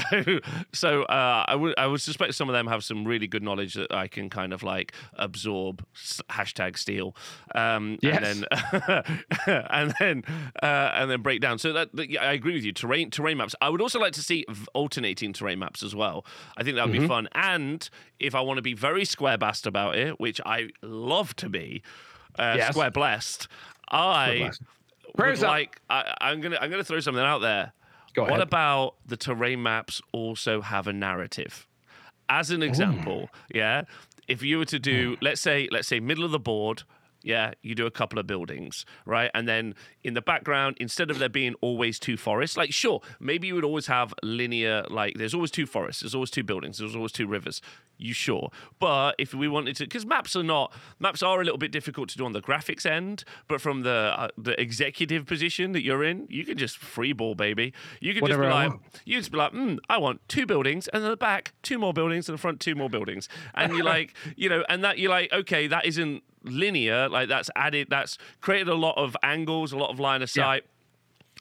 so uh, I would I would suspect some of them have some really good knowledge that I can kind of like absorb. Hashtag steal. Um, yes. And then [LAUGHS] and then uh, and then break down. So that, that yeah, I agree with you. Terrain terrain maps. I would also like to see alternating terrain maps as well. I think that would mm-hmm. be fun. And if I want to be very Square Based about it, which I love to be, uh, yes. square blessed, I would like. I, I'm gonna I'm gonna throw something out there. Go ahead. What about the terrain maps also have a narrative? As an example, Ooh. yeah, if you were to do, let's say, let's say middle of the board, yeah, you do a couple of buildings, right? And then in the background, instead of there being always two forests, like sure, maybe you would always have linear, like there's always two forests, there's always two buildings, there's always two rivers. You sure? But if we wanted to, because maps are not maps are a little bit difficult to do on the graphics end, but from the uh, the executive position that you're in, you can just freeball, baby. You can Whatever just be like, you just be like, mm, I want two buildings, and in the back two more buildings, and the front two more buildings, and you're [LAUGHS] like, you know, and that you're like, okay, that isn't linear. Like that's added, that's created a lot of angles, a lot of line of sight. Yeah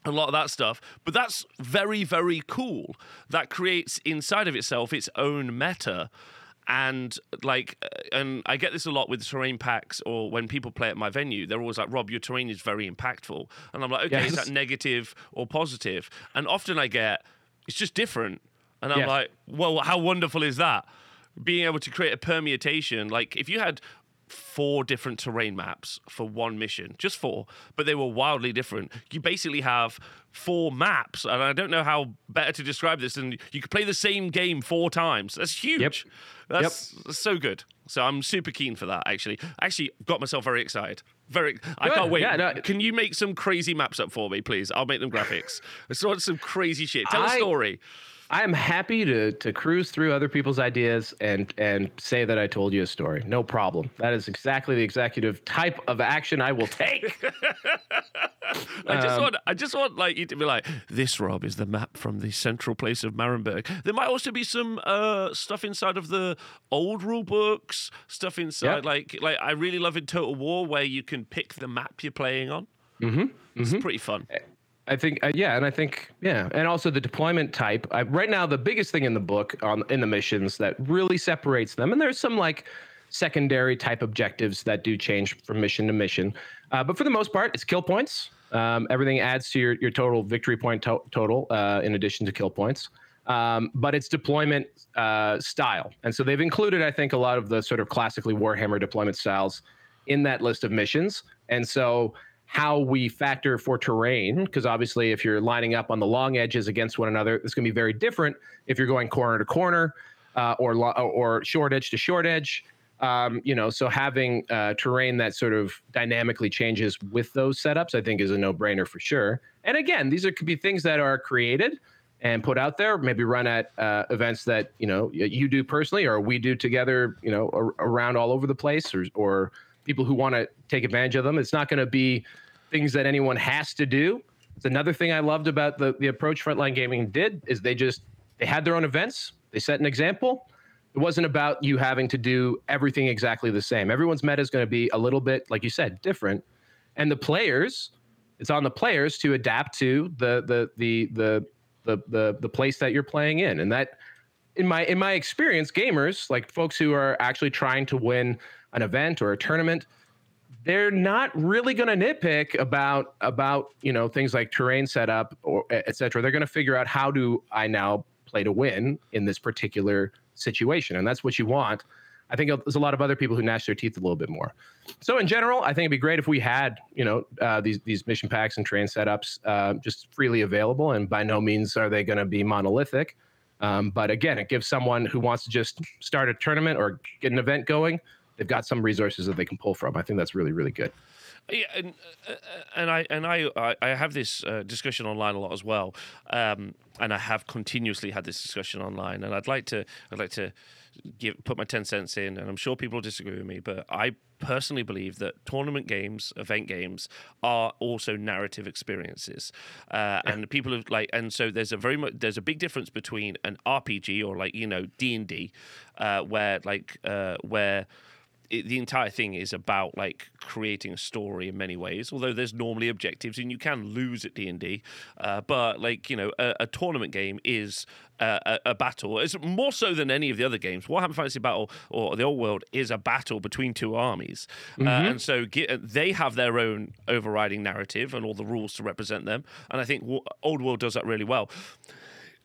a lot of that stuff. But that's very, very cool. That creates inside of itself its own meta. And like, uh, and I get this a lot with terrain packs or when people play at my venue, they're always like, Rob, your terrain is very impactful. And I'm like, okay, yes. is that negative or positive? And often I get, it's just different. And I'm yes. like, well, how wonderful is that? Being able to create a permutation. Like, if you had four different terrain maps for one mission, just four, but they were wildly different. You basically have four maps, and I don't know how better to describe this. And you could play the same game four times. That's huge. Yep. That's yep. so good. So I'm super keen for that. Actually, actually got myself very excited. Very, good. I can't wait. Yeah, no. Can you make some crazy maps up for me, please? I'll make them graphics. [SIGHS] I saw some crazy shit. Tell I, a story. I am happy to to cruise through other people's ideas and and say that I told you a story. No problem. That is exactly the executive type of action I will take. [LAUGHS] I just um, want I just want like you to be like this. Rob is the map from the central place of Marienburg. There might also be some uh, stuff inside of the old rule books. Stuff inside yep. like like I really love in Total War where you can pick the map you're playing on. Mm-hmm. It's mm-hmm. pretty fun. I think, uh, yeah, and I think, yeah, and also the deployment type. I, right now, the biggest thing in the book on in the missions that really separates them, and there's some like secondary type objectives that do change from mission to mission, uh, but for the most part, it's kill points. Um, everything adds to your your total victory point to- total uh, in addition to kill points. Um, but it's deployment uh, style, and so they've included, I think, a lot of the sort of classically Warhammer deployment styles in that list of missions, and so how we factor for terrain, because obviously, if you're lining up on the long edges against one another, it's going to be very different if you're going corner to corner uh, or or short edge to short edge. Um, you know, so having uh, terrain that sort of dynamically changes with those setups, I think, is a no-brainer for sure. And again, these are could be things that are created and put out there, maybe run at uh, events that you know you do personally or we do together, you know, around all over the place, or or people who want to take advantage of them. It's not going to be things that anyone has to do. It's another thing I loved about the the approach Frontline Gaming did is they just they had their own events. They set an example. It wasn't about you having to do everything exactly the same. Everyone's meta is going to be a little bit, like you said, different. And the players, it's on the players to adapt to the the the the the the, the place that you're playing in. And that in my in my experience, gamers, like folks who are actually trying to win an event or a tournament, they're not really going to nitpick about about you know things like terrain setup or et cetera. They're going to figure out how do I now play to win in this particular situation, and that's what you want. I think there's a lot of other people who gnash their teeth a little bit more. So in general, I think it'd be great if we had, you know, uh, these these mission packs and terrain setups uh, just freely available. And by no means are they going to be monolithic. Um, but again, it gives someone who wants to just start a tournament or get an event going, they've got some resources that they can pull from. I think that's really really good. Yeah, and uh, and I and I I have this uh, discussion online a lot as well, um, and I have continuously had this discussion online, and I'd like to I'd like to give put my 10 cents in and i'm sure people disagree with me but i personally believe that tournament games event games are also narrative experiences uh, yeah. and [LAUGHS] people have like and so there's a very much there's a big difference between an rpg or like you know d&d uh, where like uh, where it, the entire thing is about like creating a story in many ways. Although there's normally objectives and you can lose at D and D, uh, but like you know, a, a tournament game is a, a, battle. It's more so than any of the other games. Warhammer Fantasy Battle or the Old World is a battle between two armies, uh, mm-hmm. uh, and so get, they have their own overriding narrative and all the rules to represent them. And I think Old World does that really well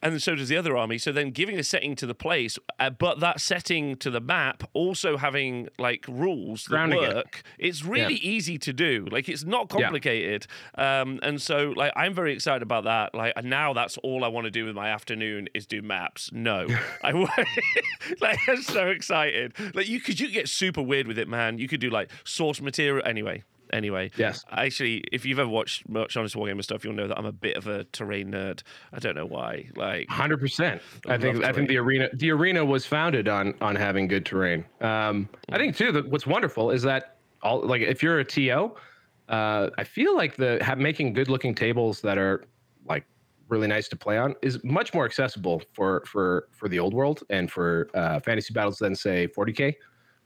and so does the other army. So then giving a setting to the place, uh, but that setting to the map also having like rules that work. It. It's really yeah. easy to do. Like it's not complicated. Yeah. Um, and so like I'm very excited about that. Like now that's all I want to do with my afternoon is do maps. No, [LAUGHS] I [LAUGHS] like I'm so excited. Like you could you get super weird with it, man. You could do like source material anyway anyway. Yes. Actually, if you've ever watched much Honest Wargamer stuff, you'll know that I'm a bit of a terrain nerd. I don't know why. Like, hundred percent. I think terrain. I think the arena the arena was founded on on having good terrain. Um, I think too that what's wonderful is that all like if you're a TO, uh, I feel like the have, making good looking tables that are like really nice to play on is much more accessible for for for the old world and for uh, fantasy battles than say 40k.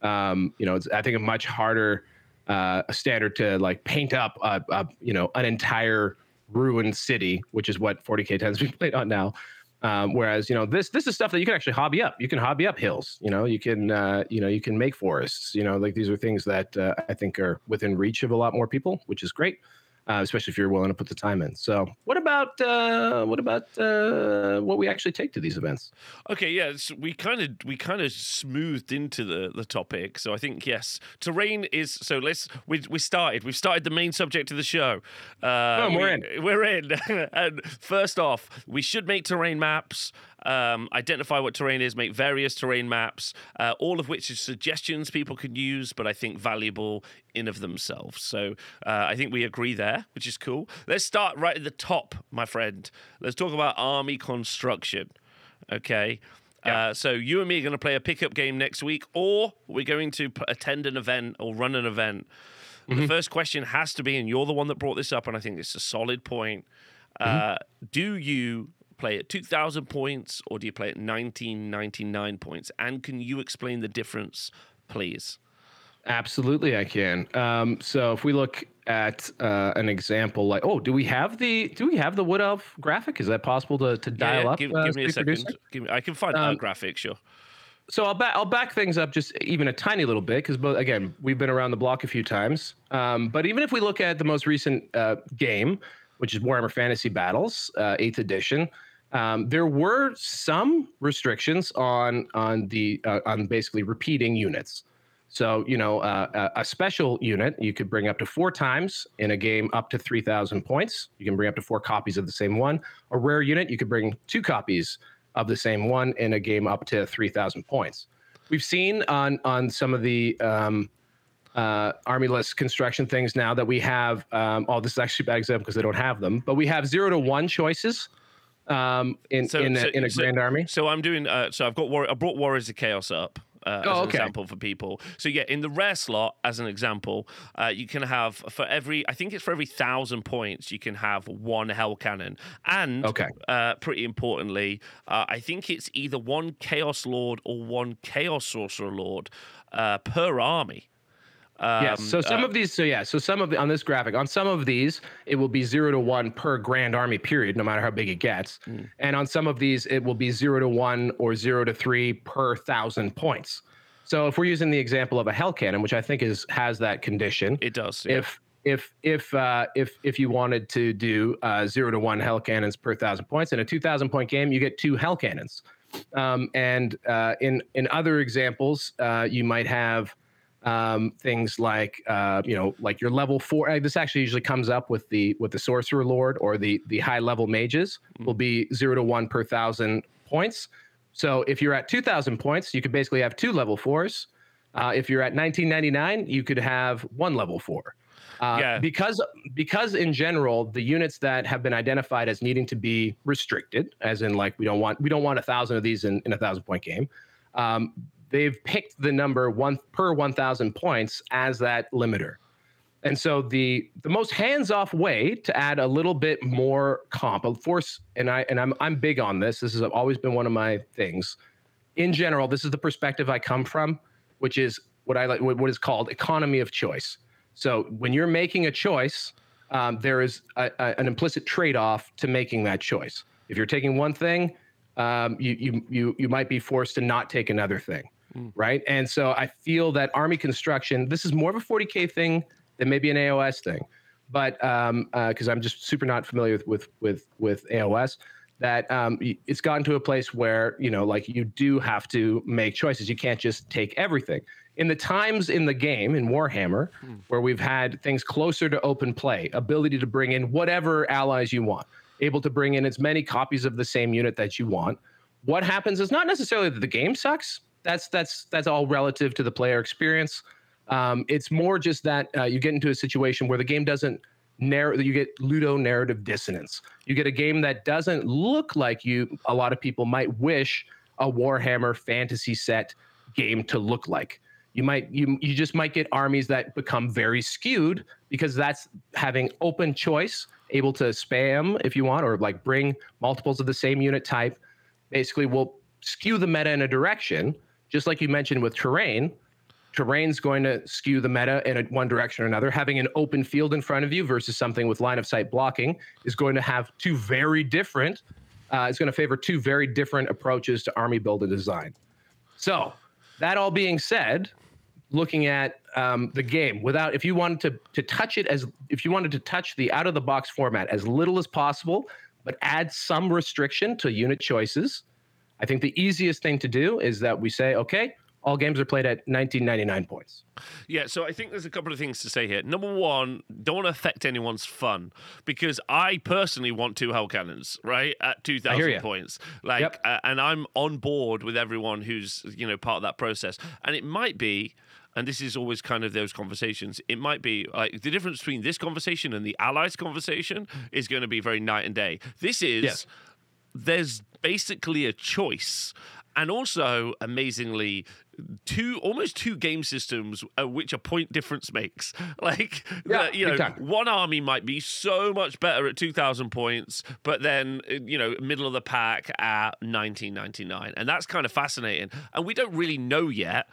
Um, you know, it's I think a much harder uh, a standard to like paint up a, a, you know an entire ruined city, which is what 40k tends to be played on now. Um, whereas you know this this is stuff that you can actually hobby up. You can hobby up hills. You know you can uh, you know you can make forests. You know like these are things that uh, I think are within reach of a lot more people, which is great uh, especially if you're willing to put the time in. So, what about uh, what about uh, what we actually take to these events? Okay, yeah, so we kind of we kind of smoothed into the the topic. So I think yes, terrain is. So let's we we started. We've started the main subject of the show. Uh, oh, we're we, in. We're in. [LAUGHS] and first off, we should make terrain maps um, identify what terrain is, make various terrain maps, uh, all of which is suggestions people can use, but I think valuable in of themselves. So uh, I think we agree there, which is cool. Let's start right at the top, my friend. Let's talk about army construction. Okay. Yeah. Uh, so you and me are going to play a pickup game next week, or we're going to attend an event or run an event. Mm-hmm. The first question has to be, and you're the one that brought this up, and I think it's a solid point. Mm-hmm. Uh, do you play at 2,000 points or do you play at 1999 points? And can you explain the difference, please? Absolutely, I can. Um, so if we look at uh, an example like, oh, do we have the do we have the Wood Elf graphic? Is that possible to, to dial yeah, up? Give, uh, me a second. Give me, I can find um, graphic, sure. So I'll back I'll back things up just even a tiny little bit because again we've been around the block a few times. Um, but even if we look at the most recent uh, game, which is Warhammer Fantasy Battles, uh, Eighth Edition, um, there were some restrictions on on the uh, on basically repeating units. So you know, uh, a special unit you could bring up to four times in a game up to three thousand points. You can bring up to four copies of the same one. A rare unit you could bring two copies of the same one in a game up to three thousand points. We've seen on on some of the um, uh, army list construction things now that we have. Um, oh, this is actually a bad example because I don't have them, but we have zero to one choices um, in so, in, a, so, in a grand army. So I'm doing. Uh, so I've got war- I brought Warriors of Chaos up. Uh, oh, as an okay. example for people. So yeah, in the rare slot, as an example, uh, you can have for every I think it's for every thousand points you can have one hell cannon, and okay, uh, pretty importantly, uh, I think it's either one chaos lord or one chaos sorcerer lord uh, per army. Um, yes. So some uh, of these, so yeah, so some of the, on this graphic, on some of these, it will be zero to one per Grand Army period, no matter how big it gets. Mm. And on some of these, it will be zero to one or zero to three per thousand points. So if we're using the example of a Hell Cannon, which I think is has that condition, it does. Yeah. If if if uh, if if you wanted to do uh, zero to one hell cannons per thousand points in a two thousand point game, you get two hell cannons. Um, and uh, in in other examples, uh, you might have um, things like uh, you know like your level four. Uh, this actually usually comes up with the with the sorcerer lord or the the high level mages will be zero to one per thousand points. So if you're at two thousand points, you could basically have two level fours. Uh, if you're at 1999, you could have one level four. Uh, Yeah. Because because in general, the units that have been identified as needing to be restricted, as in like we don't want we don't want a thousand of these in, in a thousand point game. Um, they've picked the number one per one thousand points as that limiter. And so the the most hands-off way to add a little bit more comp, of force, and I and I'm I'm big on this. This has always been one of my things. In general, this is the perspective I come from, which is what I like what is called economy of choice. So when you're making a choice, um, there is a, a, an implicit trade-off to making that choice. If you're taking one thing, um, you, you you you might be forced to not take another thing, Mm. right? And so I feel that army construction. This is more of a 40k thing than maybe an AOS thing, but um, uh, because I'm just super not familiar with with with, with AOS, that um, it's gotten to a place where you know like you do have to make choices. You can't just take everything. In the times in the game in Warhammer, hmm. where we've had things closer to open play, ability to bring in whatever allies you want, able to bring in as many copies of the same unit that you want. What happens is not necessarily that the game sucks. That's that's that's all relative to the player experience. Um, it's more just that uh, you get into a situation where the game doesn't narrow. You get ludonarrative dissonance. You get a game that doesn't look like you. A lot of people might wish a Warhammer fantasy set game to look like. You might you you just might get armies that become very skewed because that's having open choice, able to spam if you want, or like bring multiples of the same unit type. Basically, will skew the meta in a direction, just like you mentioned with terrain terrain's going to skew the meta in a, one direction or another. Having an open field in front of you versus something with line of sight blocking is going to have two very different. Uh, it's going to favor two very different approaches to army build and design. So, that all being said, looking at um, the game without, if you wanted to to touch it as, if you wanted to touch the out of the box format as little as possible, but add some restriction to unit choices, I think the easiest thing to do is that we say, okay, all games are played at 1999 points. Yeah, so I think there's a couple of things to say here. Number one, don't want to affect anyone's fun because I personally want two hell cannons, right, at two I hear thousand points. Like, Yep. uh, and I'm on board with everyone who's you know part of that process. And it might be, and this is always kind of those conversations. It might be like the difference between this conversation and the allies conversation is going to be very night and day. This is Yes. There's basically a choice. And also amazingly two almost two game systems uh, which a point difference makes. [LAUGHS] Like Yeah, the- you know time. one army might be so much better at 2000 points but then uh, you know middle of the pack at 1999 and that's kind of fascinating. And we don't really know yet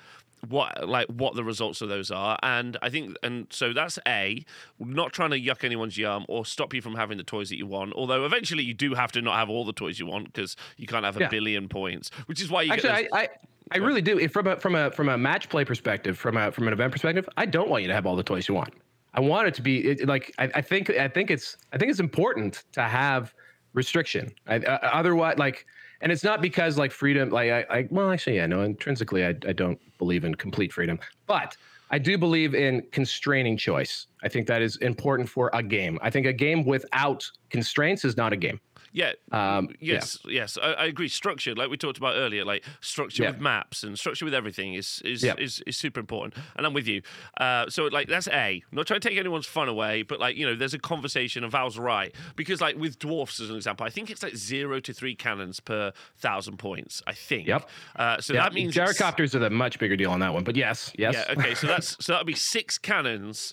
what like what the results of those are and i think and so that's a not trying to yuck anyone's yum or stop you from having the toys that you want although eventually you do have to not have all the toys you want because you can't have a Yeah. billion points which is why you Actually, get those, I, I, I really do. If from a from a from a match play perspective, from a from an event perspective, I don't want you to have all the toys you want. I want it to be it, like I, I think I think it's I think it's important to have restriction. I, uh, otherwise, like, and it's not because like freedom. Like, I, I well, actually, yeah, no. Intrinsically, I, I don't believe in complete freedom, but I do believe in constraining choice. I think that is important for a game. I think a game without constraints is not a game. Yeah Um, yeah. Yes, yes, I, I agree. Structure, like we talked about earlier, like structure Yeah. with maps and structure with everything is is, Yeah. is is super important. And I'm with you. Uh, so like that's a. I'm not trying to take anyone's fun away, but like you know, there's a conversation, and Val's right because like with dwarfs as an example, I think it's like zero to three cannons per thousand points. I think. Yep. Uh, so Yeah, that means gyrocopters are the much bigger deal on that one. But yes, yes. Yeah. Okay. So [LAUGHS] that's so that'll be six cannons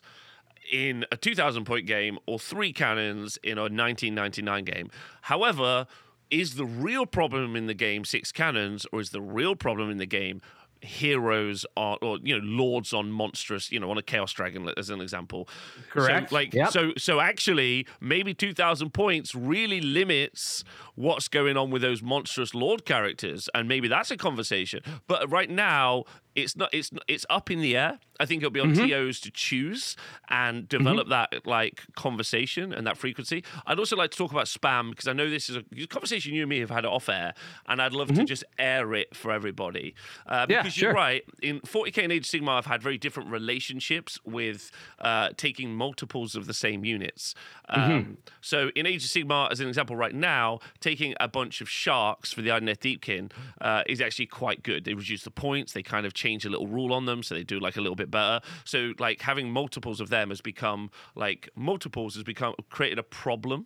in a 2,000 point game or three cannons in a 1999 game. However, is the real problem in the game six cannons, or is the real problem in the game? Heroes on, or you know, lords on monstrous, you know, on a chaos dragon as an example. Correct. So, like, Yep. so, so actually, maybe two thousand points really limits what's going on with those monstrous lord characters, and maybe that's a conversation. But right now, it's not it's it's up in the air. I think it'll be on Mhm. TOs to choose and develop that like conversation and that frequency. I'd also like to talk about spam because I know this is a conversation you and me have had off air, and I'd love to just air it for everybody. Uh, Yeah, because you're right. In 40k and Age of Sigmar, I've had very different relationships with uh, taking multiples of the same units. Um, So in Age of Sigmar, as an example, right now, taking a bunch of sharks for the Idoneth Deepkin uh, is actually quite good. They reduce the points. They kind of change a little rule on them, so they do like a little bit better. So like having multiples of them has become like multiples has become created a problem.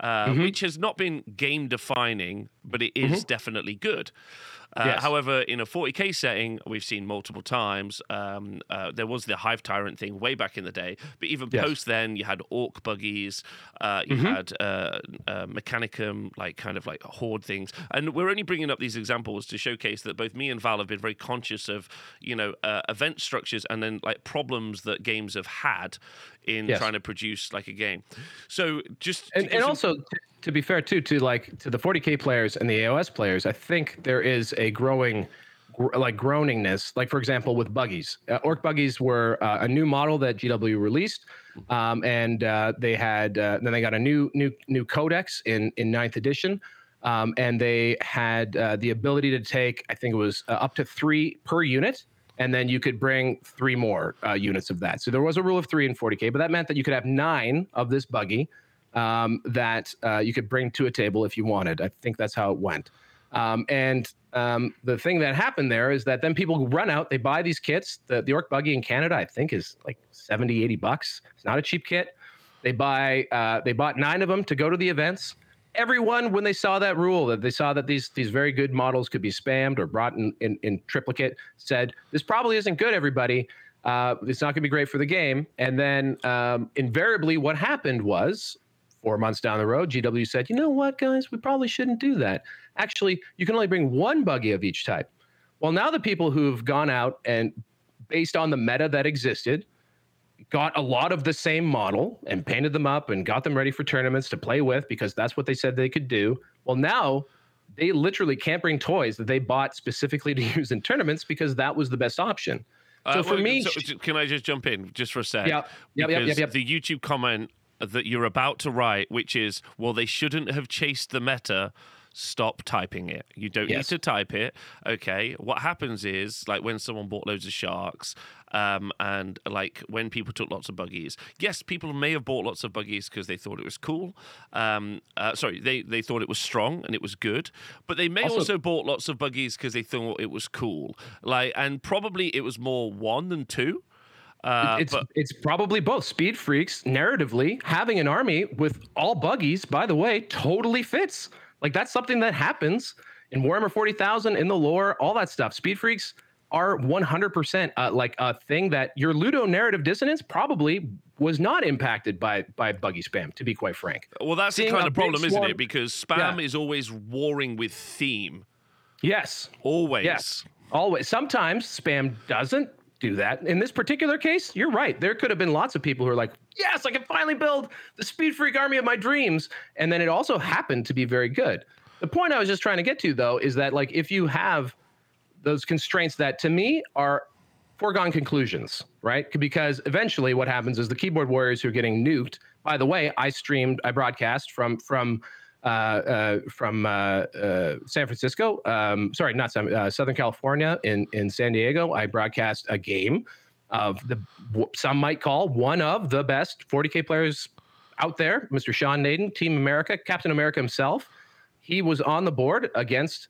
Uh, Which has not been game defining, but it is definitely good. Uh, Yes. However, in a 40k setting, we've seen multiple times. Um, uh, there was the Hive Tyrant thing way back in the day, but even Yes. post then, you had Orc buggies, uh, you had uh, uh, Mechanicum, like kind of like horde things. And we're only bringing up these examples to showcase that both me and Val have been very conscious of, you know, uh, event structures and then like problems that games have had in Yes. trying to produce like a game. So just and, and some- also to, be fair too to like to the 40k players and the aos players i think there is a growing like groaningness like for example with buggies uh, orc buggies were uh, a new model that gw released um, and uh, they had uh, then they got a new new new codex in in ninth edition um, and they had uh, the ability to take i think it was uh, up to three per unit and then you could bring three more units of that. So there was a rule of three in 40k, but that meant that you could have nine of this buggy um, that uh, you could bring to a table if you wanted. I think that's how it went. Um, and um, the thing that happened there is that then people run out, they buy these kits. The, the Orc buggy in Canada, I think, is like 70, 80 bucks. It's not a cheap kit. They buy, uh, they bought nine of them to go to the events. Everyone, when they saw that rule, that they saw that these these very good models could be spammed or brought in in, in triplicate, said this probably isn't good. Everybody, uh, it's not going to be great for the game. And then um, invariably, what happened was four months down the road, GW said, you know what, guys, we probably shouldn't do that. Actually, you can only bring one buggy of each type. Well, now the people who've gone out and based on the meta that existed, got a lot of the same model and painted them up and got them ready for tournaments to play with because that's what they said they could do. Well, now they literally can't bring toys that they bought specifically to [LAUGHS] use in tournaments because that was the best option. So Uh, for well, me, so- can I just jump in just for a sec? Yeah, Yep, yep, yep, Because yep. The YouTube comment that you're about to write, which is, well, they shouldn't have chased the meta. Stop typing it. You don't Yes. need to type it. Okay. What happens is, like, when someone bought loads of sharks, um, and like when people took lots of buggies, yes, people may have bought lots of buggies because they thought it was cool. Um, uh, sorry, they they thought it was strong and it was good, but they may Also- also bought lots of buggies because they thought it was cool. Like, and probably it was more one than two. Uh, it's but it's probably both. Speed freaks narratively having an army with all buggies, by the way, totally fits. Like that's something that happens in Warhammer 40,000 in the lore, all that stuff. Speed freaks are 100% uh, like a thing that your Ludonarrative dissonance probably was not impacted by by buggy spam. To be quite frank, well, that's the kind of problem, isn't it? Because spam Yeah. is always warring with theme. yes, Always. Yes. Always. Sometimes spam doesn't do that. In this particular case, you're right. There could have been lots of people who are like, yes, I can finally build the speed freak army of my dreams. And then it also happened to be very good. The point I was just trying to get to, though, is that like if you have those constraints that to me are foregone conclusions, right? Because eventually what happens is the keyboard warriors who are getting nuked. By the way, I streamed, I broadcast from from from uh, uh, San Francisco. Um, sorry, not San, uh, Southern California in in San Diego. I broadcast a game of the some might call one of the best 40k players out there, Mr. Sean Nayden, Team America, Captain America himself. He was on the board against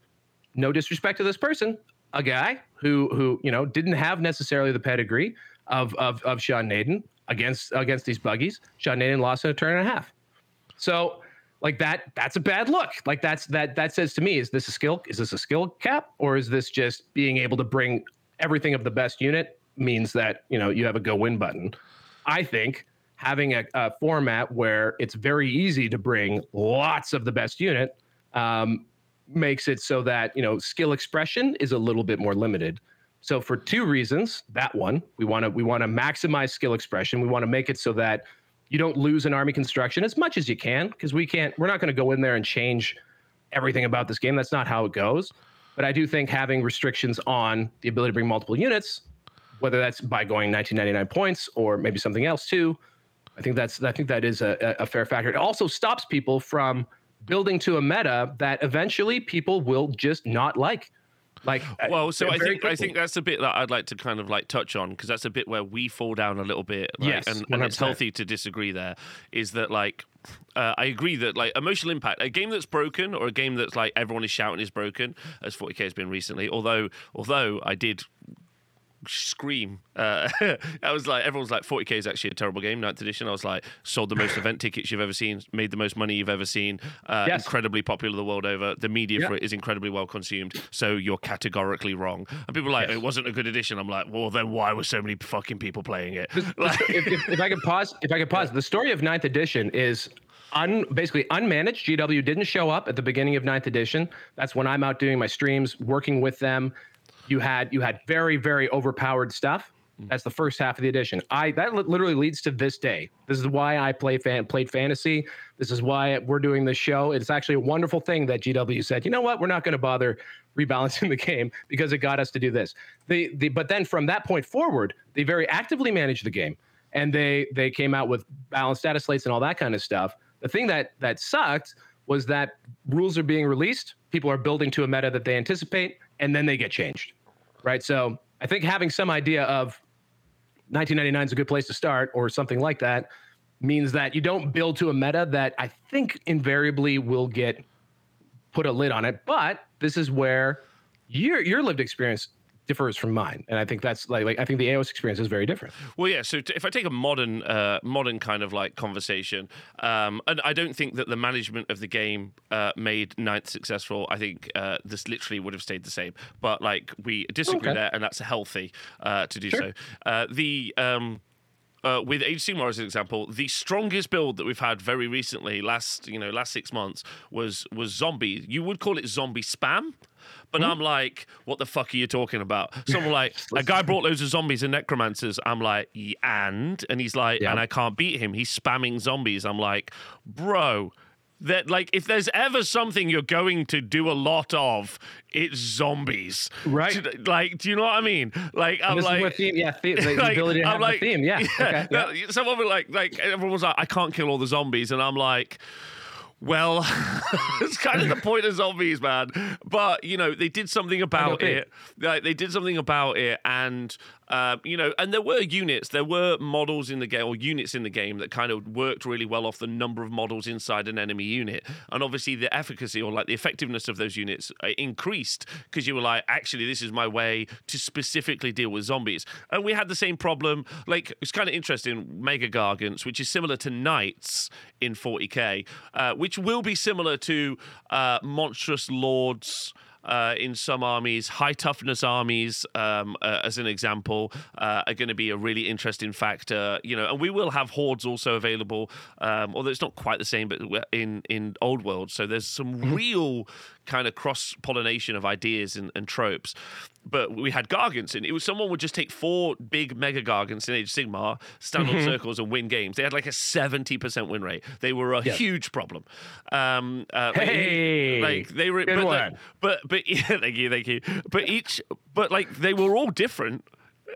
no disrespect to this person, a guy who who you know didn't have necessarily the pedigree of of of Sean Nayden against against these buggies. Sean Nayden lost in a turn and a half. So like that that's a bad look. Like that's that that says to me is this a skill is this a skill cap or is this just being able to bring everything of the best unit means that you know you have a go win button. I think having a, a format where it's very easy to bring lots of the best unit um, makes it so that you know skill expression is a little bit more limited. So for two reasons, that one we want to we want to maximize skill expression. We want to make it so that you don't lose an army construction as much as you can because we can't. We're not going to go in there and change everything about this game. That's not how it goes. But I do think having restrictions on the ability to bring multiple units, whether that's by going 1999 points or maybe something else too, I think that's I think that is a, a fair factor. It also stops people from building to a meta that eventually people will just not like. Like, well, so I think quickly. I think that's a bit that I'd like to kind of like touch on because that's a bit where we fall down a little bit. Like, yes, and, and, it's healthy to disagree. There is that like uh, I agree that like emotional impact, a game that's broken or a game that's like everyone is shouting is broken, as 40k has been recently. Although although I did scream. Uh, [LAUGHS] I was like, everyone's like, 40k is actually a terrible game, ninth edition. I was like, sold the most [COUGHS] event tickets you've ever seen, made the most money you've ever seen, uh, yes. incredibly popular the world over. The media for it is incredibly well consumed. So you're categorically wrong. And people are like, yes. it wasn't a good edition. I'm like, well, then why were so many fucking people playing it? Like- [LAUGHS] if, if, if I could pause, if I could pause, the story of ninth edition is un, basically unmanaged. GW didn't show up at the beginning of ninth edition. That's when I'm out doing my streams, working with them. You had you had very very overpowered stuff. Mm. That's the first half of the edition. I that literally leads to this day. This is why I play fan played fantasy. This is why we're doing this show. It's actually a wonderful thing that GW said. You know what? We're not going to bother rebalancing [LAUGHS] the game because it got us to do this. They, the but then from that point forward, they very actively managed the game, and they they came out with balanced status slates and all that kind of stuff. The thing that that sucked was that rules are being released. People are building to a meta that they anticipate, and then they get changed right? So I think having some idea of 1999 is a good place to start or something like that means that you don't build to a meta that I think invariably will get put a lid on it. But this is where your your lived experience differs from mine, and I think that's like, like I think the AOS experience is very different. Well, yeah. So t- if I take a modern, uh, modern kind of like conversation, um, and I don't think that the management of the game uh, made Ninth successful. I think uh, this literally would have stayed the same. But like we disagree okay. there, and that's healthy uh, to do sure. so. Uh, the um, uh, with Age Sigmar as an example, the strongest build that we've had very recently, last you know, last six months, was was zombie. You would call it zombie spam, but mm-hmm. I'm like, what the fuck are you talking about? [LAUGHS] Someone like a guy brought loads of zombies and necromancers. I'm like, and and he's like, yeah. and I can't beat him. He's spamming zombies. I'm like, bro that like if there's ever something you're going to do a lot of it's zombies right like do you know what i mean like i'm like theme, yeah theme, [LAUGHS] the like, ability to have like, theme yeah, yeah, [LAUGHS] okay, yeah. someone like like everyone was like i can't kill all the zombies and i'm like well, [LAUGHS] it's kind of the point of zombies, man. But you know, they did something about it. Like they did something about it, and uh, you know, and there were units, there were models in the game or units in the game that kind of worked really well off the number of models inside an enemy unit, and obviously the efficacy or like the effectiveness of those units uh, increased because you were like, actually, this is my way to specifically deal with zombies. And we had the same problem. Like it's kind of interesting, Mega Gargants, which is similar to Knights in 40k, uh, which will be similar to uh, Monstrous Lords uh, in some armies. High toughness armies, um, uh, as an example, uh, are going to be a really interesting factor. You know, and we will have hordes also available, um, although it's not quite the same, but in in old world. So there's some mm-hmm. real kind of cross pollination of ideas and, and, tropes. But we had Gargants, and it was someone would just take four big mega Gargants in Age Sigmar, stand on mm-hmm. circles, and win games. They had like a seventy percent win rate. They were a huge problem. Um, uh, hey, like, they were, but, the, but but yeah, [LAUGHS] thank you, thank you. But each, but like they were all different.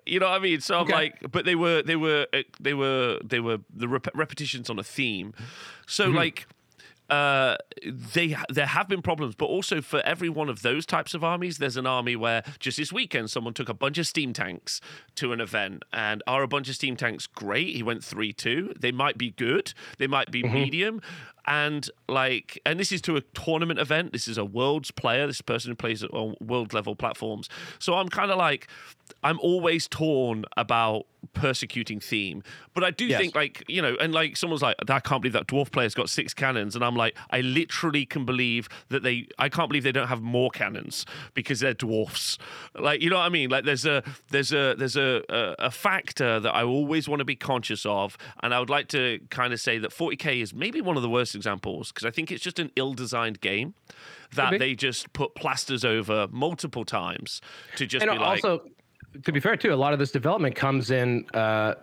You know what I mean? So I'm like, but they were, they were, uh, they were, they were the rep- repetitions on a theme. So mm-hmm. like uh, they there have been problems, but also for every one of those types of armies, there's an army where just this weekend someone took a bunch of steam tanks to an event, and are a bunch of steam tanks great? He went three two. They might be good, they might be mm-hmm. medium, and like and this is to a tournament event this is a world's player this person who plays on world level platforms so i'm kind of like i'm always torn about persecuting theme but i do yes. think like you know and like someone's like i can't believe that dwarf player's got six cannons and i'm like i literally can believe that they i can't believe they don't have more cannons because they're dwarfs like you know what i mean like there's a there's a there's a a, a factor that i always want to be conscious of and i would like to kind of say that 40k is maybe one of the worst examples because I think it's just an ill-designed game that they just put plasters over multiple times to just and be like. To be fair, too, a lot of this development comes in uh,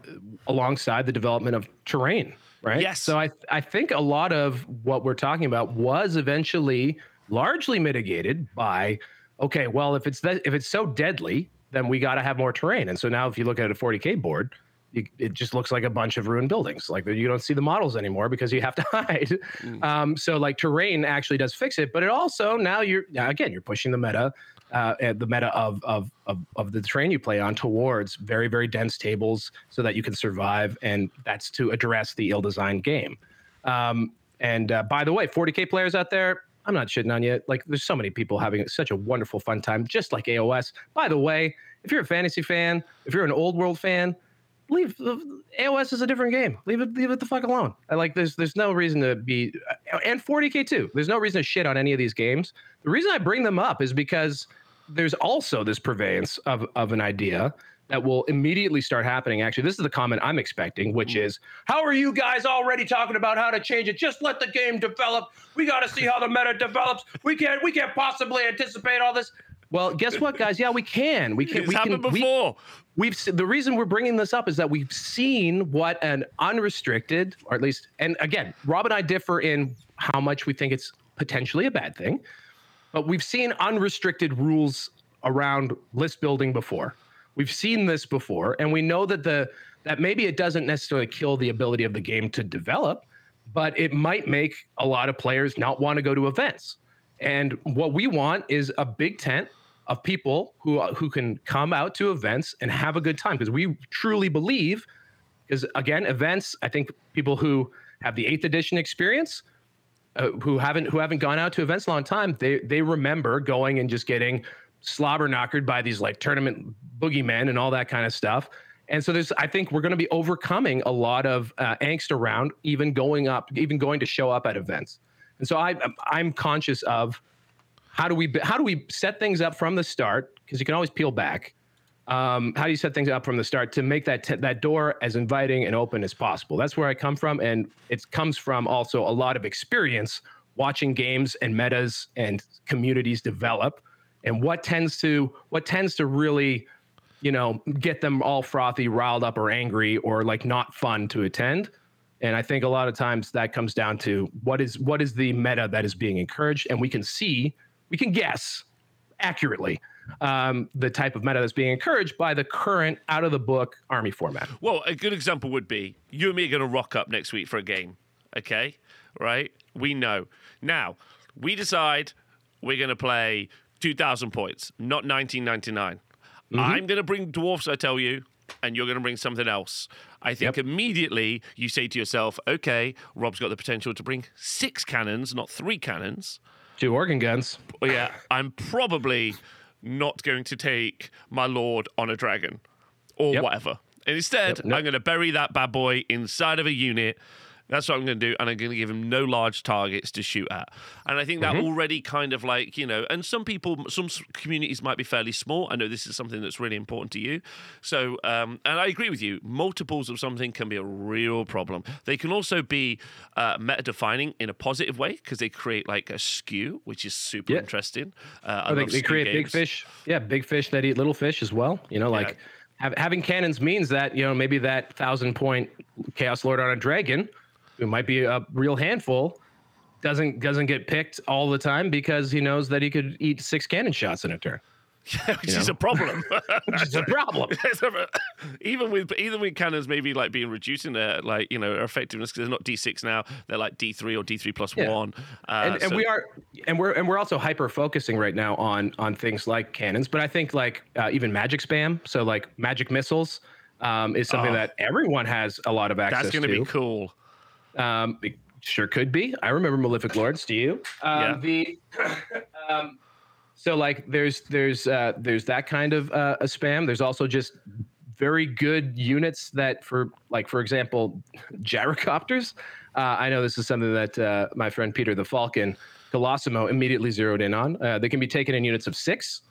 alongside the development of terrain, right? Yes. So I I think a lot of what we're talking about was eventually largely mitigated by okay, well, if it's that, if it's so deadly, then we got to have more terrain. And so now, if you look at a 40k board, it just looks like a bunch of ruined buildings. Like you don't see the models anymore because you have to [LAUGHS] hide. Mm. Um, so like terrain actually does fix it, but it also now you're again you're pushing the meta, uh, the meta of, of of of the terrain you play on towards very very dense tables so that you can survive, and that's to address the ill-designed game. Um, and uh, by the way, 40k players out there, I'm not shitting on you. Like, there's so many people having such a wonderful fun time, just like AOS. By the way, if you're a fantasy fan, if you're an old world fan, leave AOS is a different game. Leave it, leave it the fuck alone. I like there's there's no reason to be and 40k too. There's no reason to shit on any of these games. The reason I bring them up is because there's also this purveyance of of an idea that will immediately start happening. Actually, this is the comment I'm expecting, which mm-hmm. is, "How are you guys already talking about how to change it? Just let the game develop. We got to see how the meta develops. We can't we can't possibly anticipate all this." Well, guess what, guys? Yeah, we can. We can. It's we happened can, before. We, we've the reason we're bringing this up is that we've seen what an unrestricted, or at least, and again, Rob and I differ in how much we think it's potentially a bad thing, but we've seen unrestricted rules around list building before. We've seen this before, and we know that the that maybe it doesn't necessarily kill the ability of the game to develop, but it might make a lot of players not want to go to events. And what we want is a big tent of people who who can come out to events and have a good time because we truly believe because again events i think people who have the eighth edition experience uh, who haven't who haven't gone out to events a long time they they remember going and just getting slobber knockered by these like tournament boogeymen and all that kind of stuff. And so there's, I think we're going to be overcoming a lot of uh, angst around even going up, even going to show up at events. And so I, I'm conscious of how do we how do we set things up from the start because you can always peel back. Um, how do you set things up from the start to make that t- that door as inviting and open as possible? That's where I come from, and it comes from also a lot of experience watching games and metas and communities develop and what tends to what tends to really you know get them all frothy riled up or angry or like not fun to attend and i think a lot of times that comes down to what is what is the meta that is being encouraged and we can see we can guess accurately um, the type of meta that's being encouraged by the current out of the book army format well a good example would be you and me are going to rock up next week for a game okay right we know now we decide we're going to play 2,000 points, not 1999. Mm-hmm. I'm going to bring dwarfs, I tell you, and you're going to bring something else. I think yep. immediately you say to yourself, okay, Rob's got the potential to bring six cannons, not three cannons. Two organ guns. yeah, I'm probably not going to take my lord on a dragon or yep. whatever. And instead, yep. I'm going to bury that bad boy inside of a unit that's what I'm going to do. And I'm going to give him no large targets to shoot at. And I think that mm-hmm. already kind of like, you know, and some people, some communities might be fairly small. I know this is something that's really important to you. So, um, and I agree with you, multiples of something can be a real problem. They can also be uh, meta defining in a positive way because they create like a skew, which is super yeah. interesting. Uh, oh, they, they create games. big fish. Yeah, big fish that eat little fish as well. You know, like. Yeah having cannons means that you know maybe that thousand point chaos lord on a dragon who might be a real handful, doesn't doesn't get picked all the time because he knows that he could eat six cannon shots in a turn. [LAUGHS] Yeah, [LAUGHS] [LAUGHS] which is a problem. which is a problem. even with even with cannons maybe like being reducing their like you know effectiveness because they're not D six now, they're like D three or D three plus yeah. one. Uh, and, and so. we are and we're and we're also hyper focusing right now on on things like cannons, but I think like uh, even magic spam, so like magic missiles. Um, is something oh, that everyone has a lot of access that's gonna to. That's going to be cool. Um, it sure could be. I remember Malefic Lords. Do you? Um, yeah. The [COUGHS] um, so like there's there's uh, there's that kind of uh, a spam. There's also just very good units that for like for example gyrocopters. Uh, I know this is something that uh, my friend Peter the Falcon Colosimo immediately zeroed in on. Uh, they can be taken in units of six,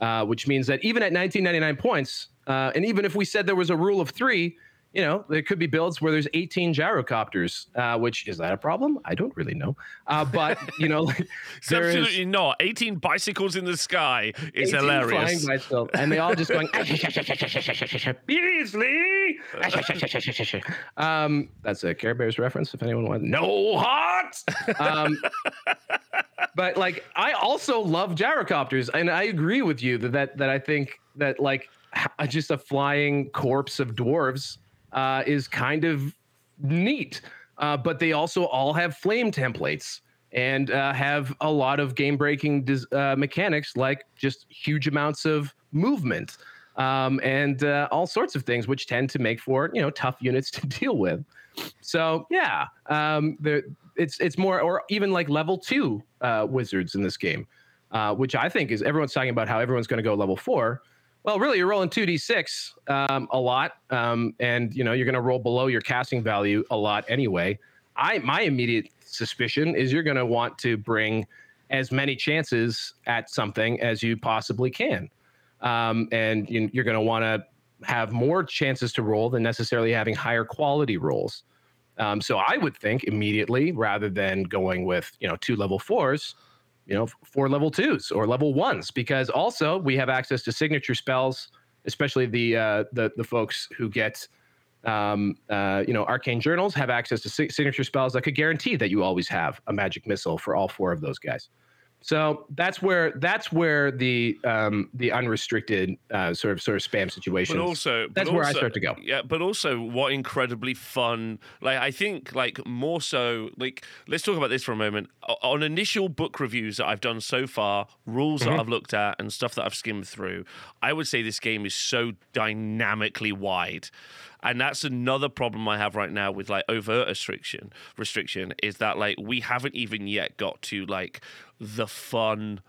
uh, which means that even at 1999 points, uh, and even if we said there was a rule of three, you know, there could be builds where there's 18 gyrocopters, uh, which is that a problem? I don't really know. Uh, but, you know, [LAUGHS] like, absolutely is, not. 18 bicycles in the sky is hilarious. Bicycle, and they all just going, Beasley! [LAUGHS] [LAUGHS] um, that's a Care Bears reference if anyone wants. No heart! Um, but like I also love gyrocopters, and I agree with you that that, that I think that like just a flying corpse of dwarves uh, is kind of neat. Uh, but they also all have flame templates and uh, have a lot of game breaking uh, mechanics like just huge amounts of movement um, and uh, all sorts of things, which tend to make for you know tough units [LAUGHS] to deal with. So yeah, um, it's it's more or even like level two uh, wizards in this game, uh, which I think is everyone's talking about how everyone's going to go level four. Well, really, you're rolling two d six um, a lot, um, and you know you're going to roll below your casting value a lot anyway. I my immediate suspicion is you're going to want to bring as many chances at something as you possibly can, um, and you, you're going to want to have more chances to roll than necessarily having higher quality rolls. Um, so I would think immediately, rather than going with you know two level fours, you know four level twos or level ones, because also we have access to signature spells, especially the uh, the the folks who get um, uh, you know arcane journals have access to signature spells that could guarantee that you always have a magic missile for all four of those guys. So that's where that's where the um, the unrestricted uh, sort of sort of spam situation. But also, that's but where also, I start to go. Yeah, but also what incredibly fun. Like I think like more so like let's talk about this for a moment. On initial book reviews that I've done so far, rules mm-hmm. that I've looked at and stuff that I've skimmed through, I would say this game is so dynamically wide and that's another problem I have right now with like overt restriction. Restriction is that like we haven't even yet got to like the fun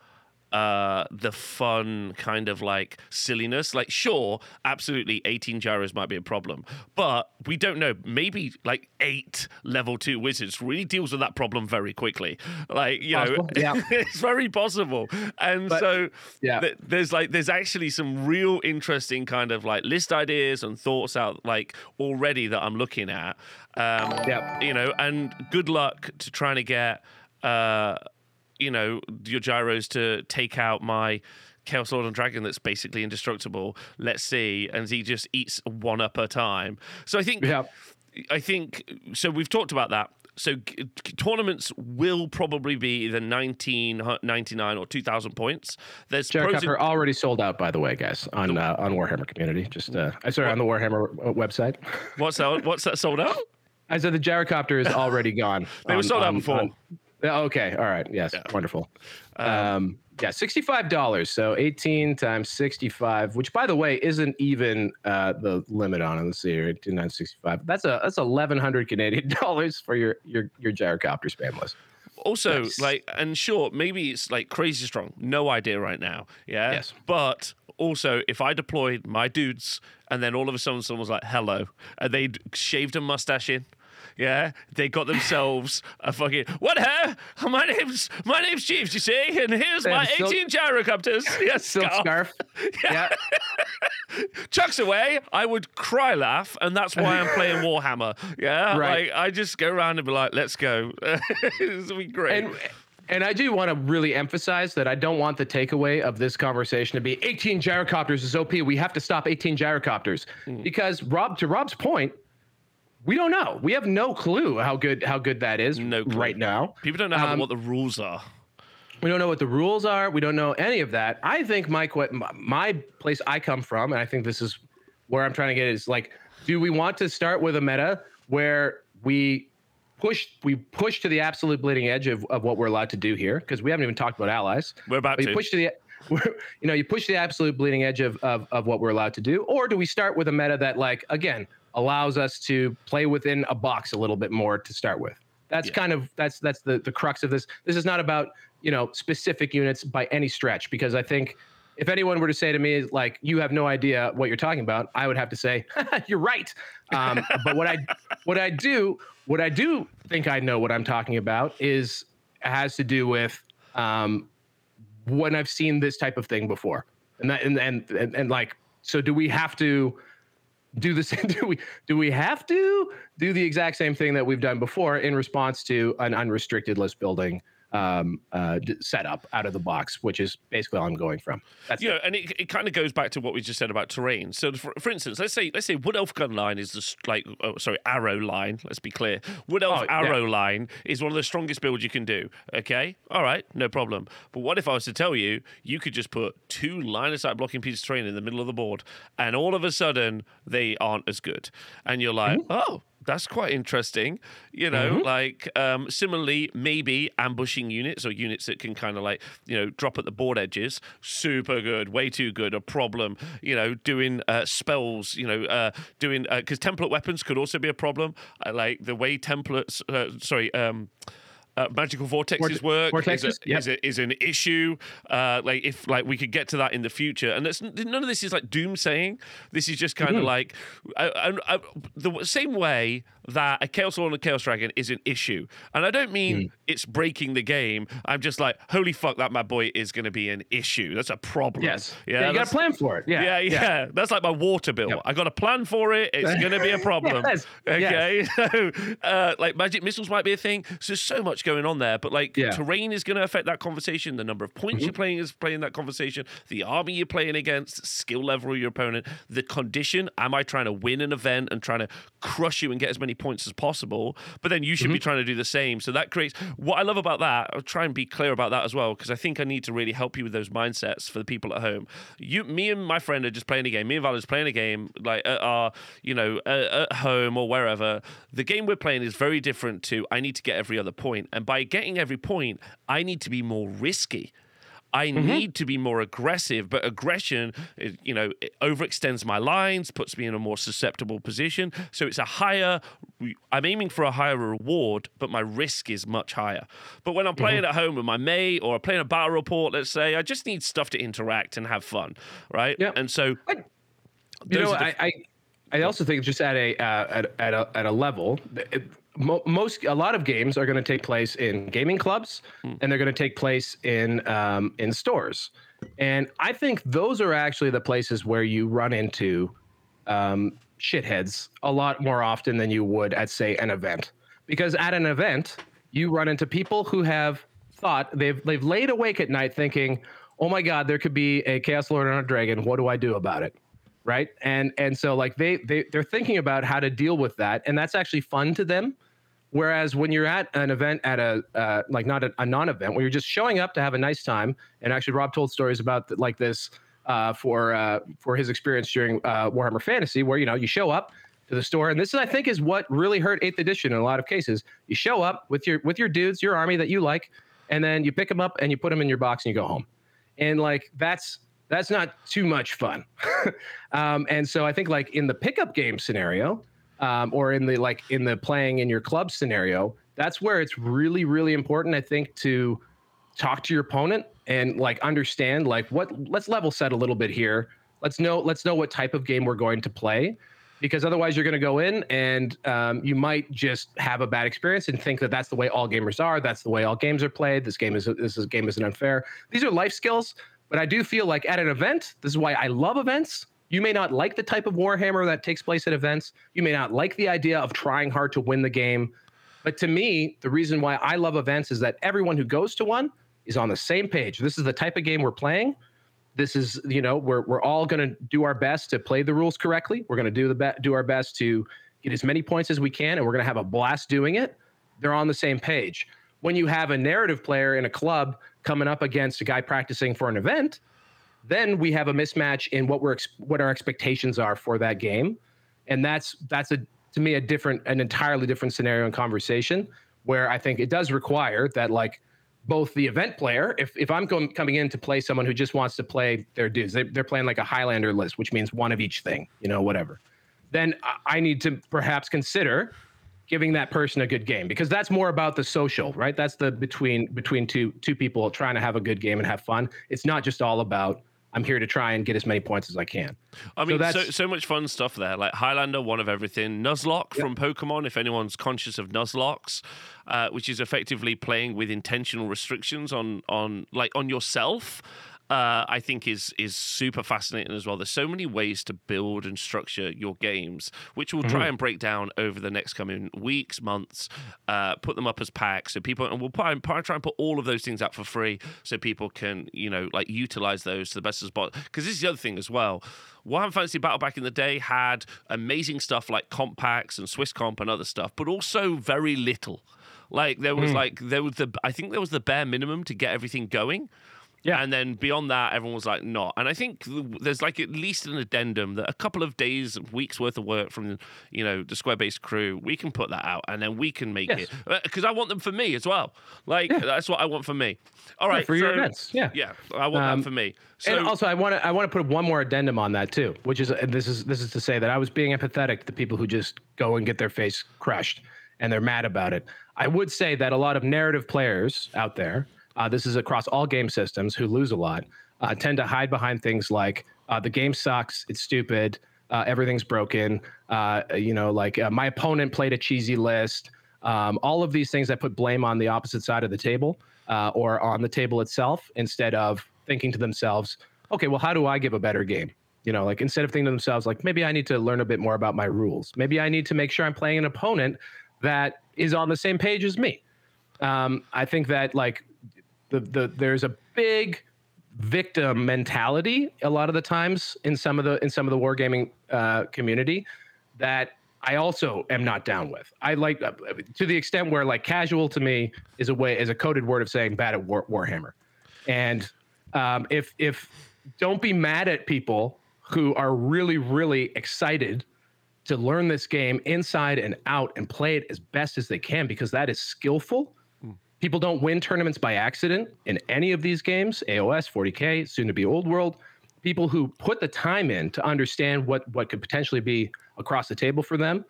uh, the fun kind of like silliness. Like, sure, absolutely, 18 gyros might be a problem, but we don't know. Maybe like eight level two wizards really deals with that problem very quickly. Like, you know, yeah. [LAUGHS] it's very possible. And but, so, yeah, th- there's like, there's actually some real interesting kind of like list ideas and thoughts out like already that I'm looking at. Um, yeah, you know, and good luck to trying to get. Uh, you know, your gyros to take out my Chaos Lord and Dragon that's basically indestructible. Let's see. And he just eats one up a time. So I think, yeah. I think, so we've talked about that. So g- tournaments will probably be either 1999 or 2000 points. There's Jared and- already sold out, by the way, guys, on uh, on Warhammer community. Just uh, I sorry, what? on the Warhammer uh, website. What's that? What's that sold out? [LAUGHS] I said the gyrocopter is already gone. they on, were sold out on, before. On, Okay. All right. Yes. Yeah. Wonderful. Um, um, yeah, sixty-five dollars. So eighteen times sixty-five, which by the way isn't even uh, the limit on it. Let's see here, eighteen times sixty-five. That's a that's eleven hundred Canadian [LAUGHS] dollars for your your your gyrocopter spam list. Also, yes. like, and sure, maybe it's like crazy strong. No idea right now. Yeah. Yes. But also, if I deployed my dudes and then all of a sudden someone was like, "Hello," and they'd shaved a mustache in yeah, they got themselves a fucking what? Huh? My name's my name's Jeeves. You see, and here's my silk, 18 gyrocopters. [LAUGHS] Yes, silk scarf. [LAUGHS] yeah. [LAUGHS] Chucks away. I would cry laugh, and that's why I'm playing Warhammer. Yeah, right. Like, I just go around and be like, "Let's go." this will be great. And, and I do want to really emphasize that I don't want the takeaway of this conversation to be 18 gyrocopters is OP. We have to stop 18 gyrocopters mm. because Rob, to Rob's point, we don't know. We have no clue how good how good that is no clue. right now. People don't know how, um, what the rules are. We don't know what the rules are. We don't know any of that. I think Mike, what my place I come from, and I think this is where I'm trying to get is like, do we want to start with a meta where we push we push to the absolute bleeding edge of, of what we're allowed to do here because we haven't even talked about allies. We're about to push to the [LAUGHS] you know you push the absolute bleeding edge of, of of what we're allowed to do, or do we start with a meta that like again allows us to play within a box a little bit more to start with. That's yeah. kind of that's that's the the crux of this. This is not about you know specific units by any stretch because I think if anyone were to say to me like you have no idea what you're talking about, I would have to say [LAUGHS] you're right. Um, [LAUGHS] but what I what I do what I do think I know what I'm talking about is has to do with um, when I've seen this type of thing before, and that and and and, and like so do we have to do the same [LAUGHS] do we do we have to do the exact same thing that we've done before in response to an unrestricted list building um, uh, setup out of the box, which is basically all I'm going from. That's you it. and it, it kind of goes back to what we just said about terrain. So, for, for instance, let's say let's say Wood Elf gun line is the like oh, sorry arrow line. Let's be clear. Wood Elf Oh, yeah. arrow line is one of the strongest builds you can do. Okay, all right, no problem. But what if I was to tell you you could just put two line of sight blocking pieces of terrain in the middle of the board, and all of a sudden they aren't as good, and you're like, oh. That's quite interesting, you know. Mm-hmm. Like um, similarly, maybe ambushing units or units that can kind of like you know drop at the board edges, super good, way too good. A problem, you know, doing uh, spells, you know, uh, doing because template weapons could also be a problem. I like the way templates, uh, sorry. Um, uh, magical vortexes Vorte- work vortexes, is, a, yep. is, a, is an issue. Uh, like if like we could get to that in the future, and that's, none of this is like doom saying. This is just kind of Mm-hmm. like I, I, I, the same way that a chaos lord and a chaos dragon is an issue, and I don't mean Mm. it's breaking the game. I'm just like, holy fuck, that my boy is going to be an issue. That's a problem. yes, yeah, you got that's- to plan for it. Yeah, yeah, yeah, That's like my water bill. Yep. I got a plan for it. It's [LAUGHS] going to be a problem. Yes, Okay. [LAUGHS] So, uh, like magic missiles might be a thing. So there's so much going on there. But like Yeah. Mm-hmm. terrain is going to affect that conversation. The number of points you're playing is playing that conversation. The army you're playing against, skill level of your opponent, the condition. Am I trying to win an event and trying to crush you and get as many points as possible? But then you should Mm-hmm. be trying to do the same. So that creates what I love about that. I'll try and be clear about that as well because I think I need to really help you with those mindsets for the people at home. You, me, and my friend are just playing a game. Me and Val is playing a game like at our, you know, at, at home or wherever. The game we're playing is very different to. I need to get every other point, and by getting every point, I need to be more risky. I need to be more aggressive, but aggression, it- you know, it overextends my lines, puts me in a more susceptible position. So it's a higher. I'm aiming for a higher reward, but my risk is much higher. But when I'm playing at home with my mate or playing a battle report, let's say, I just need stuff to interact and have fun, right? Yeah. And so, You know, the- I, I I also think just at a uh, at, at a at a level, it, mo- most a lot of games are going to take place in gaming clubs, and they're going to take place in um, in stores, and I think those are actually the places where you run into um, shitheads a lot more often than you would at say an event, because at an event you run into people who have thought they've they've laid awake at night thinking, oh my god, there could be a chaos lord and a dragon. What do I do about it? right? And and so like they they they're thinking about how to deal with that and that's actually fun to them whereas when you're at an event at a uh, like not a, a non-event where you're just showing up to have a nice time and actually rob told stories about th- like this uh, for uh, for his experience during uh, warhammer fantasy where you know you show up to the store and this is i think is what really hurt eighth edition in a lot of cases. You show up with your with your dudes your army that you like and then you pick them up and you put them in your box and you go home. And like that's that's not too much fun. [LAUGHS] Um, and so i think like in the pickup game scenario um, or in the like in the playing in your club scenario that's where it's really really important i think to talk to your opponent and like understand like what let's level set a little bit here. Let's know let's know what type of game we're going to play because otherwise you're going to go in and um, you might just have a bad experience and think that that's the way all gamers are that's the way all games are played this game is this is, game isn't unfair. These are life skills but i do feel like at an event this is why i love events you may not like the type of warhammer that takes place at events you may not like the idea of trying hard to win the game but to me, the reason why I love events is that everyone who goes to one is on the same page. This is the type of game we're playing. This is, you know, we're we're all going to do our best to play the rules correctly. We're going to do the be- do our best to get as many points as we can, and we're going to have a blast doing it. They're on the same page. When you have a narrative player in a club coming up against a guy practicing for an event, then we have a mismatch in what we're what our expectations are for that game, and that's that's a to me a different an entirely different scenario and conversation where I think it does require that like both the event player if if I'm com- coming in to play someone who just wants to play their dudes they, they're playing like a Highlander list which means one of each thing you know whatever. Then I need to perhaps consider giving that person a good game because that's more about the social right? That's the between between two two people trying to have a good game and have fun. It's not just all about i'm here to try and get as many points as i can I mean, so, that's- so much fun stuff there. Like Highlander, one of everything. Nuzlocke from Pokemon, if anyone's conscious of Nuzlockes, uh, which is effectively playing with intentional restrictions on on like on yourself. Uh, I think is is super fascinating as well. There's so many ways to build and structure your games, which we'll try and break down over the next coming weeks, months. Uh, put them up as packs so people, and we'll try, try and put all of those things out for free so people can you know like utilize those to the best as possible. Because this is the other thing as well. Warhammer Fantasy Battle back in the day had amazing stuff like comp packs and Swiss comp and other stuff, but also very little. Like there was Mm. like there was the I think there was the bare minimum to get everything going. Yeah. And then beyond that, everyone was like, not. And I think there's like at least an addendum that a couple of days, weeks worth of work from, you know, the Square Based crew, we can put that out and then we can make Yes. it. Because I want them for me as well. Like, that's what I want for me. All right. for your so- events. Yeah. Yeah. I want Um, that for me. So, and also, I want to I want to put one more addendum on that too, which is and this is this is to say that I was being empathetic to the people who just go and get their face crushed and they're mad about it. I would say that a lot of narrative players out there, uh, this is across all game systems, who lose a lot, uh, tend to hide behind things like uh, the game sucks, it's stupid, uh, everything's broken. Uh, you know, like uh, my opponent played a cheesy list. Um, all of these things that put blame on the opposite side of the table or on the table itself instead of thinking to themselves, okay, well, how do I give a better game? You know, like instead of thinking to themselves, like maybe I need to learn a bit more about my rules. Maybe I need to make sure I'm playing an opponent that is on the same page as me. Um, I think that like the the there's a big victim mentality a lot of the times in some of the in some of the wargaming uh, community that I also am not down with. I like uh, to the extent where like casual to me is a way is a coded word of saying bad at War, Warhammer, and um, if if don't be mad at people who are really really excited to learn this game inside and out and play it as best as they can because that is skillful. People don't win tournaments by accident in any of these games, AOS, 40K, soon to be Old World. People who put the time in to understand what what could potentially be across the table for them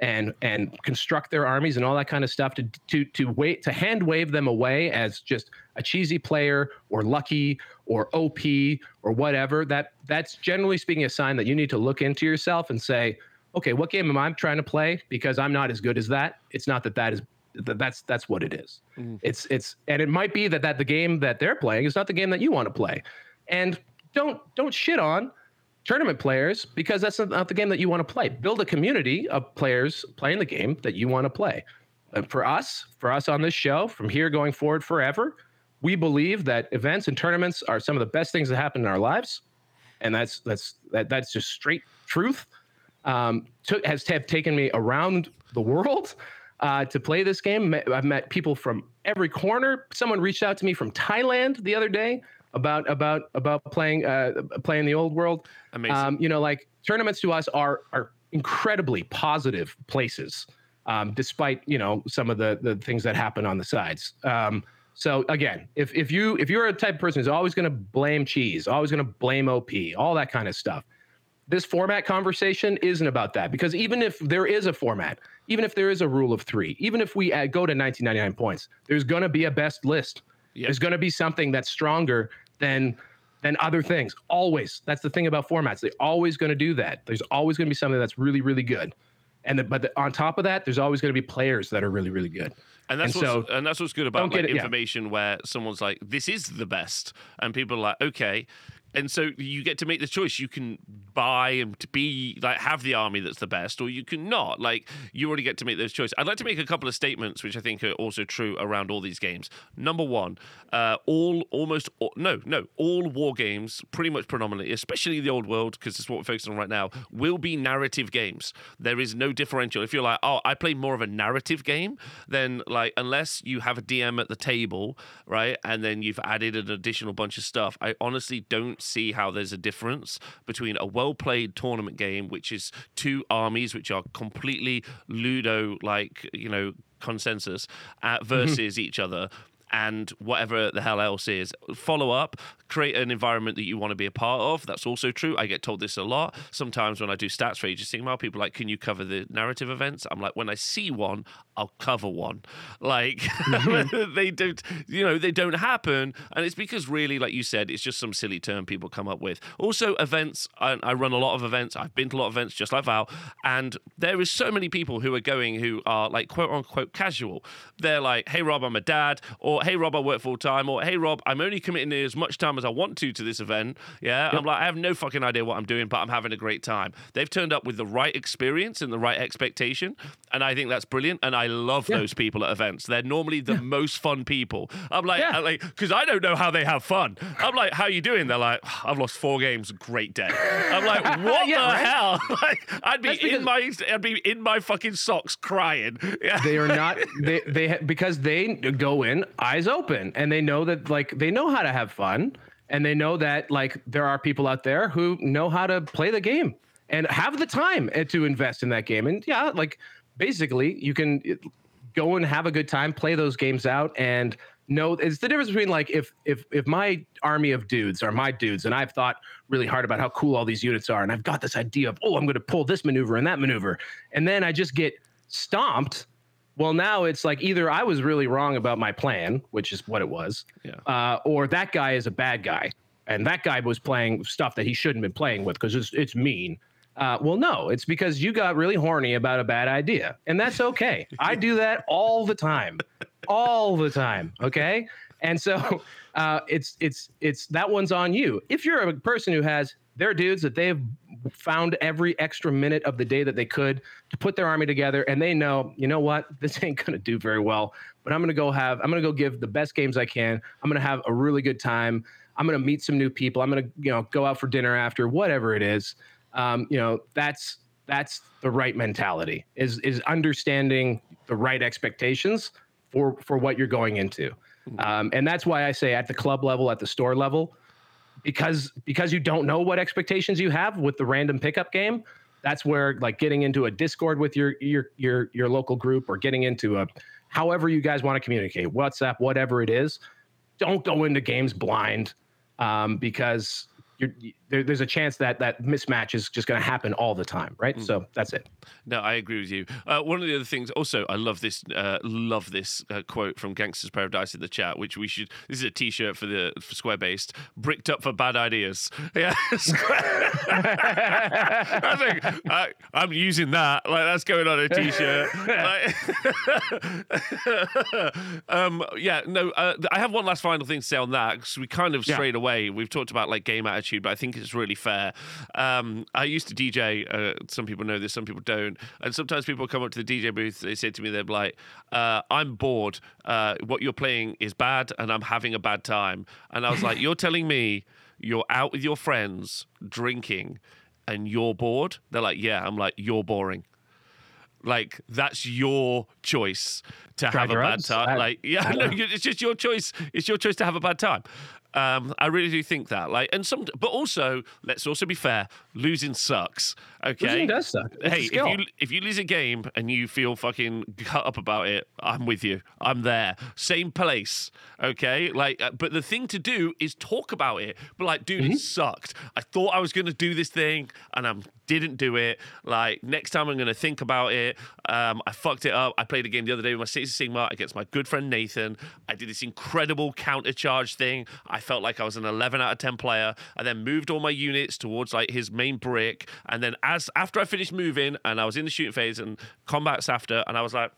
and and construct their armies and all that kind of stuff to to to wait to hand wave them away as just a cheesy player or lucky or OP or whatever that that's generally speaking a sign that you need to look into yourself and say okay what game am I trying to play because I'm not as good as that it's not that that is that's that's what it is it's it's and it might be that that the game that they're playing is not the game that you want to play and don't don't shit on tournament players because that's not, the game that you want to play. Build a community of players playing the game that you want to play. And for us, for us on this show, from here going forward forever, we believe that events and tournaments are some of the best things that happen in our lives, and that's that's that, that's just straight truth. Um, took has have taken me around the world uh, to play this game. I've met people from every corner. Someone reached out to me from Thailand the other day about about about playing uh, playing the old world. Amazing. Um, you know, like tournaments to us are are incredibly positive places, um, despite you know some of the the things that happen on the sides. Um, so again, if if you if you're a type of person who's always going to blame cheese, always going to blame OP, all that kind of stuff, this format conversation isn't about that because even if there is a format, even if there is a rule of three, even if we add, go to 1999 points, there's going to be a best list. Yeah. There's going to be something that's stronger than than other things. Always. That's the thing about formats. They're always going to do that. There's always going to be something that's really really good. And the, but the, on top of that, there's always going to be players that are really really good. And that's And what's, so- and that's what's good about like, it- yeah. information where someone's like, "This is the best," and people are like, "Okay." And so you get to make the choice. You can buy and to be like have the army that's the best, or you can not. Like you already get to make those choices. I'd like to make a couple of statements, which I think are also true around all these games. Number one, uh, all almost all, no no all war games, pretty much predominantly, especially the old world, because it's what we're focusing on right now, will be narrative games. There is no differential. If you're like, oh, I play more of a narrative game, then like unless you have a DM at the table, right, and then you've added an additional bunch of stuff, I honestly don't see how there's a difference between a well played tournament game, which is two armies which are completely ludo like you know consensus, uh, versus each other and whatever the hell else is. Follow up, create an environment that you want to be a part of. That's also true. I get told this a lot. Sometimes when I do stats for Age of Sigmar, people are like, can you cover the narrative events? I'm like, when I see one, I'll cover one. Like [LAUGHS] mm-hmm. they don't, you know, they don't happen. And it's because really, like you said, it's just some silly term people come up with. Also, events, I, I run a lot of events. I've been to a lot of events just like Val. And there is so many people who are going who are like quote unquote casual. They're like, hey Rob, I'm a dad, or or hey Rob, I work full time, or hey Rob, I'm only committing as much time as I want to to this event. Yeah, I'm like I have no fucking idea what I'm doing, but I'm having a great time. They've turned up with the right experience and the right expectation, and I think that's brilliant. And I love Yeah. those people at events. They're normally the most fun people. I'm like, Yeah. I'm like, because I don't know how they have fun. I'm like, how you doing? They're like, I've lost four games, great day. I'm like, [LAUGHS] what Yeah, the right? hell? [LAUGHS] like, I'd be That's in because- my, I'd be in my fucking socks crying. Yeah. [LAUGHS] they are not they they because they go in eyes open and they know that like they know how to have fun and they know that like there are people out there who know how to play the game and have the time eh, to invest in that game. And yeah like basically you can eh, go and have a good time play those games out and know it's the difference between like if if if my army of dudes are my dudes and I've thought really hard about how cool all these units are and I've got this idea of oh I'm going to pull this maneuver and that maneuver and then I just get stomped well now it's like either I was really wrong about my plan which is what it was Yeah. uh, or that guy is a bad guy. And that guy was playing stuff that he shouldn't have been playing with because it's, it's mean. Uh, well no it's because you got really horny about a bad idea and that's okay. [LAUGHS] I do that all the time. All the time okay? And so uh, it's it's it's that one's on you. If you're a person who has their dudes that they've found every extra minute of the day that they could to put their army together and they know you know what? [LAUGHS] This ain't gonna do very well but i'm gonna go have i'm gonna go give the best games i can. I'm gonna have a really good time. I'm gonna meet some new people. I'm gonna you know go out for dinner after whatever it is. Um, you know that's that's the right mentality is is understanding the right expectations for for what you're going into. Um, and that's why i say at the club level at the store level because because you don't know what expectations you have with the random pickup game that's where like getting into a discord with your your your your local group or getting into a however you guys want to communicate whatsapp whatever it is don't go into games blind um, because you're, there, there's a chance that that mismatch is just going to happen all the time right so that's it No, I agree with you. Uh, one of the other things, also, I love this, uh, love this uh, quote from Gangsters Paradise in the chat, which we should. This is a T-shirt for the for Square Based, bricked up for bad ideas. [LAUGHS] Yeah, I think [LAUGHS] I, I'm using that. Like that's going on a T-shirt. Like, [LAUGHS] um, yeah, no. Uh, I have one last final thing to say on that because we kind of Yeah. strayed away. We've talked about like game attitude, but I think it's really fair. Um, I used to DJ. Uh, some people know this, some people don't. And sometimes people come up to the DJ booth. They say to me, they're like, uh, "I'm bored. Uh, what you're playing is bad, and I'm having a bad time." And I was like, [LAUGHS] "You're telling me you're out with your friends drinking, and you're bored?" They're like, "Yeah." I'm like, "You're boring." Like that's your choice to Try have a bad time. I- like, yeah, no, it's just your choice. It's your choice to have a bad time. Um, I really do think that. Like, and some, but also let's also be fair. Losing sucks. Okay. Losing does suck. It's hey, if you if you lose a game and you feel fucking cut up about it, I'm with you. I'm there. Same place. Okay. Like, uh, but the thing to do is talk about it. But like, dude, Mm-hmm. it sucked. I thought I was gonna do this thing and I didn't do it. Like next time I'm gonna think about it. Um, I fucked it up. I played a game the other day with my Sigmar against my good friend Nathan. I did this incredible counter charge thing. I felt like I was an 11 out of 10 player. I then moved all my units towards like his main brick, and then as after I finished moving and I was in the shooting phase and combat's after, and I was like.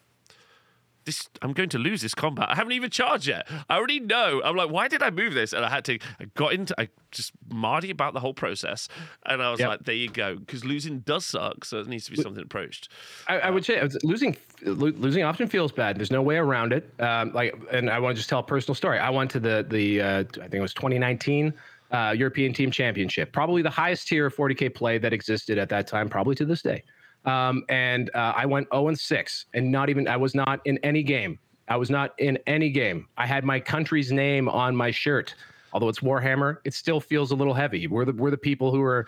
This, I'm going to lose this combat. I haven't even charged yet. I already know. I'm like, why did I move this? And I had to. I got into. I just mardy about the whole process, and I was Yep. like, there you go. Because losing does suck, so it needs to be something approached. I, I would say losing lo- losing often feels bad. There's no way around it. Um, like, and I want to just tell a personal story. I went to the the uh, I think it was 2019 uh, European Team Championship, probably the highest tier of 40k play that existed at that time, probably to this day. Um, and uh, I went 0 and 6, and not even I was not in any game. I was not in any game. I had my country's name on my shirt. Although it's Warhammer, it still feels a little heavy. We're the we're the people who are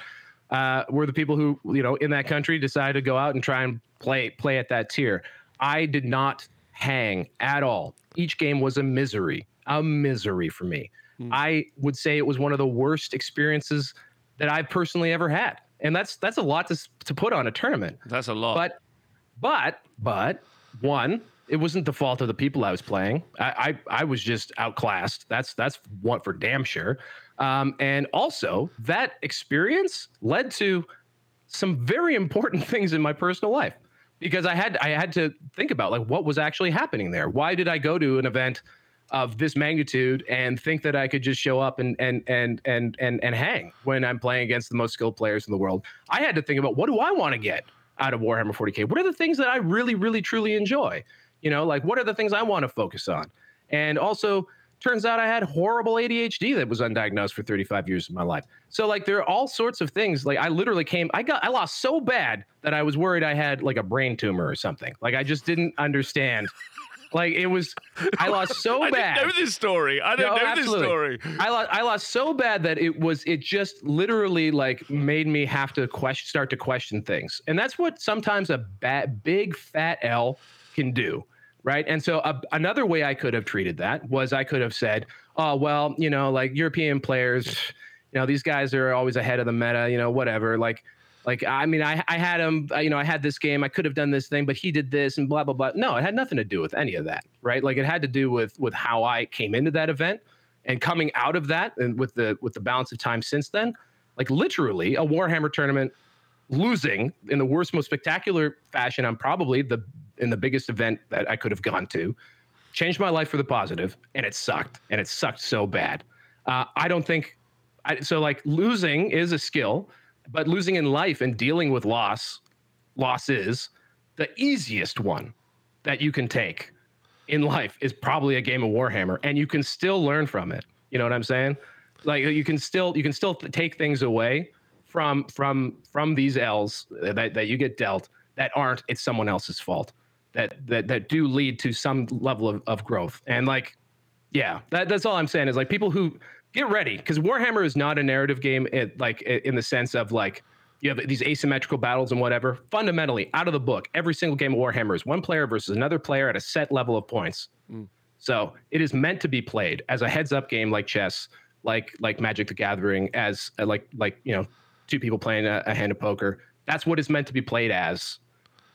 uh, we're the people who you know in that country decided to go out and try and play play at that tier. I did not hang at all. Each game was a misery, a misery for me. I would say it was one of the worst experiences that I've personally ever had, and that's that's a lot to to put on a tournament. That's a lot. But but but one, it wasn't the fault of the people I was playing. I I, I was just outclassed. That's that's what for damn sure. Um, and also that experience led to some very important [LAUGHS] things in my personal life because I had I had to think about like what was actually happening there. Why did I go to an event of this magnitude and think that I could just show up and and and and and and hang when I'm playing against the most skilled players in the world. I had to think about what do I want to get out of Warhammer 40K? What are the things that I really really truly enjoy? You know, like what are the things I want to focus on? And also turns out I had horrible ADHD that was undiagnosed for 35 years of my life. So like there are all sorts of things. Like I literally came I got I lost so bad that I was worried I had like a brain tumor or something. Like I just didn't understand like it was, I lost so [LAUGHS] I bad. didn't know this story. I don't No, know absolutely. this story. I lost, I lost so bad that it was, it just literally like made me have to question, start to question things, and that's what sometimes a bad, big fat L can do, right? And so a, another way I could have treated that was I could have said, oh well, you know, like European players, you know, these guys are always ahead of the meta, you know, whatever, like. Like I mean, I I had him. You know, I had this game. I could have done this thing, but he did this and blah blah blah. No, it had nothing to do with any of that, right? Like it had to do with with how I came into that event and coming out of that, and with the with the balance of time since then. Like literally, a Warhammer tournament losing in the worst, most spectacular fashion. I'm probably the in the biggest event that I could have gone to. Changed my life for the positive, and it sucked, and it sucked so bad. Uh, I don't think. I, so like losing is a skill but losing in life and dealing with loss loss is the easiest one that you can take in life is probably a game of warhammer and you can still learn from it. You know what i'm saying? Like you can still you can still take things away from from from these l's that, that you get dealt that aren't it's someone else's fault that that that do lead to some level of, of growth. And like yeah that, that's all i'm saying is like people who get ready because Warhammer is not a narrative game. It, like in the sense of like you have these asymmetrical battles and whatever. Fundamentally, out of the book, every single game of Warhammer is one player versus another player at a set level of points. Mm. So it is meant to be played as a heads-up game like chess, like like Magic the Gathering, as uh, like like you know two people playing a, a hand of poker. That's what it's meant to be played as.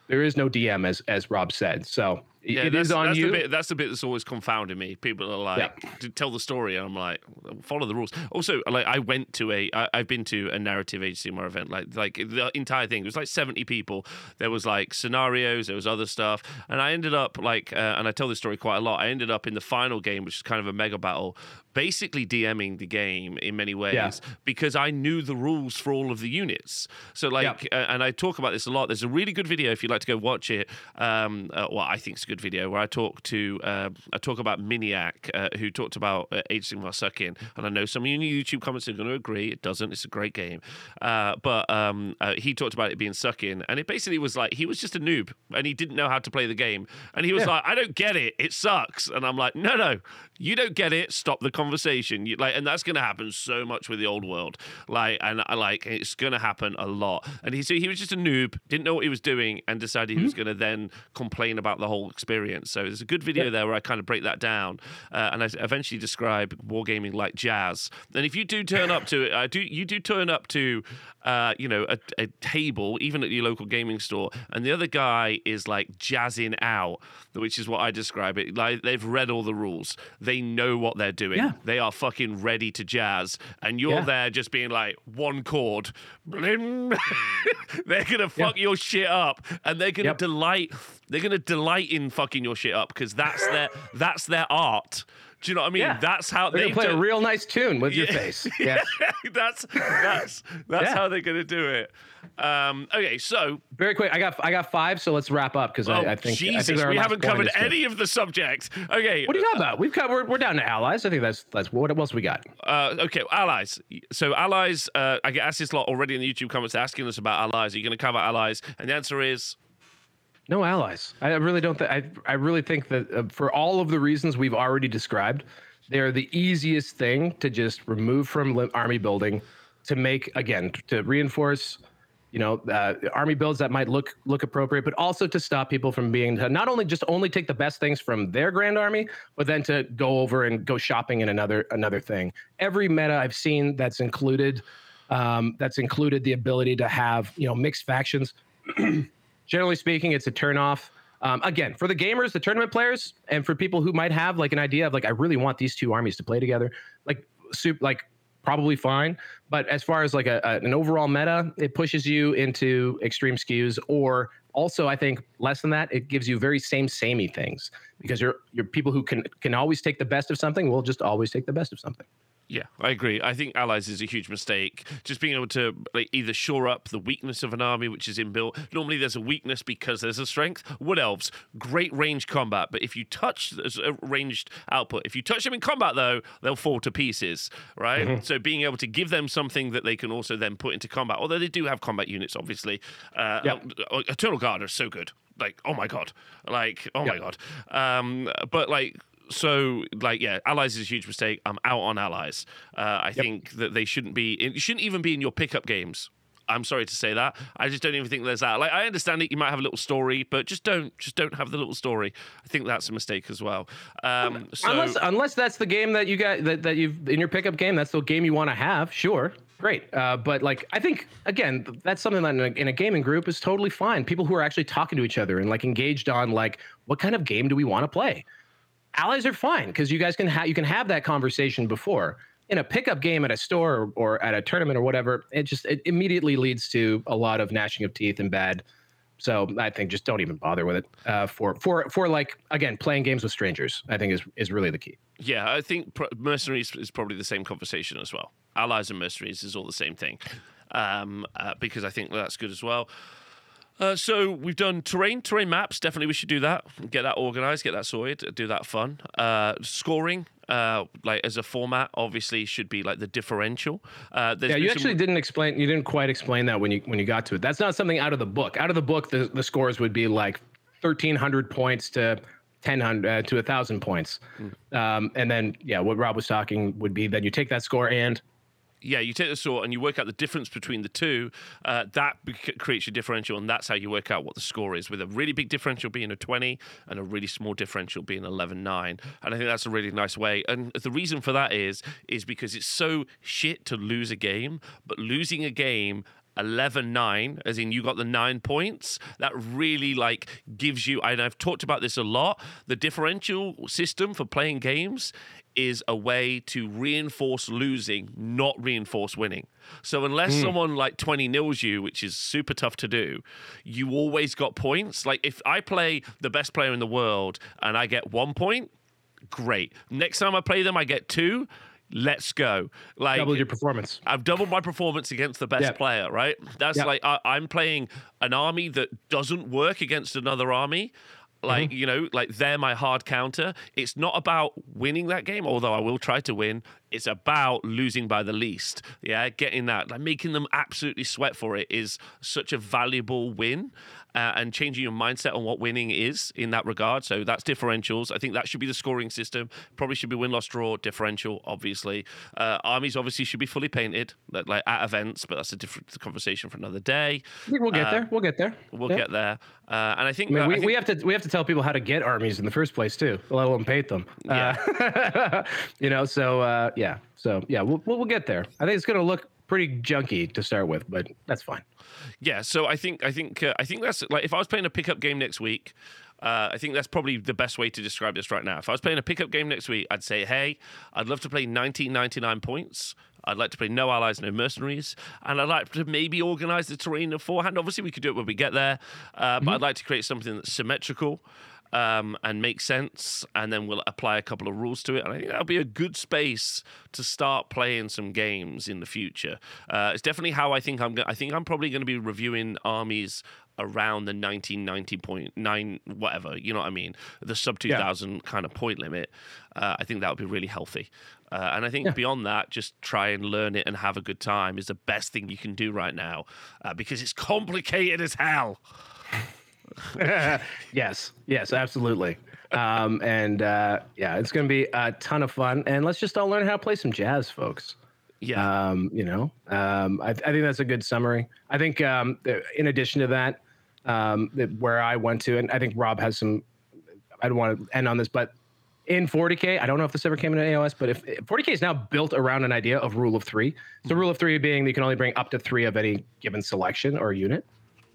There is no DM, as as Rob said. So Yeah, it that's, is on that's you. The bit, that's the bit that's always confounding me. People are like, to tell the story, and I'm like, follow the rules. Also, like, I went to a, I, I've been to a narrative of event, like, like the entire thing. It was like 70 people. There was like scenarios, there was other stuff, and I ended up like, uh, and I tell this story quite a lot. I ended up in the final game, which is kind of a mega battle, basically DMing the game in many ways Yeah. because I knew the rules for all of the units. So like, uh, and I talk about this a lot. There's a really good video if you'd like to go watch it. Um, uh, well, I think it's a video where I talk to, uh, I talk about Miniac, uh, who talked about uh, Age of Sigmar sucking, and I know some of you in the YouTube comments are going to agree it doesn't. It's a great game, uh, but um, uh, he talked about it being sucking, and it basically was like he was just a noob and he didn't know how to play the game, and he was Yeah. like, I don't get it. It sucks, and I'm like, no, no, you don't get it. Stop the conversation. You, like, and that's going to happen so much with the old world. Like, and I like it's going to happen a lot. And he so he was just a noob, didn't know what he was doing, and decided he was going to then complain about the whole experience. So there's a good video there where I kind of break that down, uh, and I eventually describe wargaming like jazz. And if you do turn up to it, I do you do turn up to, uh, you know, a, a table even at your local gaming store, and the other guy is like jazzing out, which is what I describe it. Like they've read all the rules, they know what they're doing, Yeah. they are fucking ready to jazz, and you're Yeah. there just being like one chord, blim. [LAUGHS] they're gonna fuck your shit up, and they're gonna Yep. delight. They're gonna delight in fucking your shit up because that's their that's their art. Do you know what I mean? Yeah. That's how They're they play do- a real nice tune with your face. [LAUGHS] Yeah. [LAUGHS] that's that's that's Yeah. how they're gonna do it. Um, okay, so Very quick. I got I got five, so let's wrap up because oh, I, I think I think we haven't covered any of the subjects. Okay, What are you talking about? We've got we're, we're down to allies. I think that's that's what else we got. uh, okay, allies. So allies, uh, I get asked this a lot already in the YouTube comments asking us about allies. Are you going to cover allies? And the answer is No allies. I really don't. Th- I I really think that uh, for all of the reasons we've already described, they're the easiest thing to just remove from army building to make again to reinforce. You know, uh, army builds that might look look appropriate, but also to stop people from being not only just only take the best things from their grand army, but then to go over and go shopping in another another thing. Every meta I've seen that's included um, that's included the ability to have you know mixed factions [CLEARS THROAT] generally speaking, it's a turnoff. Um, again, for the gamers, the tournament players, and for people who might have like an idea of like, I really want these two armies to play together, like, soup, like probably fine. But as far as like a, a- an overall meta, it pushes you into extreme skews or also, I think less than that, it gives you very same samey things because you're you're people who can can always take the best of something will just always take the best of something. Yeah, I agree. I think allies is a huge mistake. Just being able to like, either shore up the weakness of an army, which is inbuilt. Normally, there's a weakness because there's a strength. Wood elves, great range combat, but if you touch a ranged output, if you touch them in combat, though, they'll fall to pieces, right? Mm-hmm. So being able to give them something that they can also then put into combat, although they do have combat units, obviously. Uh, yep. Eternal Guard are so good. Like, oh my god, like, oh yep. my god. Um, but like so like yeah allies is a huge mistake. I'm out on allies. Uh, i yep. think that they shouldn't be it shouldn't even be in your pickup games. I'm sorry to say that. I just don't even think there's that. Like i understand it you might have a little story but just don't just don't have the little story. I think that's a mistake as well. Um, so, unless unless that's the game that you got that, that you've in your pickup game that's the game you want to have sure. Great. Uh, but like i think again that's something that in a, in a, gaming group is totally fine. People who are actually talking to each other and like engaged on like what kind of game do we want to play allies are fine because you guys can have you can have that conversation before. In a pickup game at a store or, or, at a tournament or whatever it just it immediately leads to a lot of gnashing of teeth and bad. So i think just don't even bother with it uh, for for for like again playing games with strangers i think is is really the key. Yeah i think mercenaries is probably the same conversation as well. Allies and mercenaries is all the same thing. Um, uh, because i think that's good as well uh, so we've done terrain, terrain maps. Definitely, we should do that. Get that organized, get that sorted, do that fun. Uh, scoring, uh, like as a format, obviously should be like the differential. Uh, yeah, you actually some... didn't explain. You didn't quite explain that when you when you got to it. That's not something out of the book. Out of the book, the, the scores would be like thirteen hundred points to 1000 uh, to 1000 points mm. um, and then yeah what rob was talking would be that you take that score and yeah, you take the sort and you work out the difference between the two. Uh, that creates your differential, and that's how you work out what the score is. With a really big differential being a 20 and a really small differential being 11 9. And I think that's a really nice way. And the reason for that is is because it's so shit to lose a game, but losing a game 11 9 as in you got the 9 points that really like gives you and I've talked about this a lot the differential system for playing games is a way to reinforce losing, not reinforce winning. So unless mm. someone like 20 nils you, which is super tough to do, you always got points. Like if I play the best player in the world and I get one point, great. Next time I play them, I get two. Let's go! Like double your performance. I've doubled my performance against the best yep. player. Right? That's yep. like I, I'm playing an army that doesn't work against another army. Like, mm-hmm. you know, like they're my hard counter. It's not about winning that game, although I will try to win. It's about losing by the least. Yeah, getting that, like making them absolutely sweat for it is such a valuable win uh, and changing your mindset on what winning is in that regard. So that's differentials. I think that should be the scoring system. Probably should be win, loss, draw, differential, obviously. Uh, armies obviously should be fully painted, like at events, but that's a different conversation for another day. We'll get uh, there. We'll get there. We'll yeah. get there. Uh, and I think, I mean, we, I think, we have to we have to tell people how to get armies in the first place too, let alone paint them. Yeah. Uh, [LAUGHS] you know, so uh, yeah, so yeah, we'll we'll get there. I think it's going to look pretty junky to start with, but that's fine. Yeah, so I think I think uh, I think that's like if I was playing a pickup game next week, uh, I think that's probably the best way to describe this right now. If I was playing a pickup game next week, I'd say, hey, I'd love to play 1999 points. I'd like to play no allies, no mercenaries, and I'd like to maybe organize the terrain beforehand. Obviously, we could do it when we get there, uh, but mm-hmm. I'd like to create something that's symmetrical um, and make sense, and then we'll apply a couple of rules to it. And I think that'll be a good space to start playing some games in the future. Uh, it's definitely how I think I'm. Go- I think I'm probably going to be reviewing armies around the 1990.9 whatever you know what i mean the sub 2000 yeah. kind of point limit uh, i think that would be really healthy uh, and i think yeah. beyond that just try and learn it and have a good time is the best thing you can do right now uh, because it's complicated as hell [LAUGHS] yes, yes, absolutely. Um, and uh, yeah, it's going to be a ton of fun. And let's just all learn how to play some jazz, folks. Yeah. Um, you know, um, I, I, think that's a good summary. I think, um, in addition to that, um, where I went to, and I think Rob has some, I don't want to end on this, but in 40K, I don't know if this ever came into AOS, but if 40K is now built around an idea of rule of three. So, rule of three being that you can only bring up to three of any given selection or unit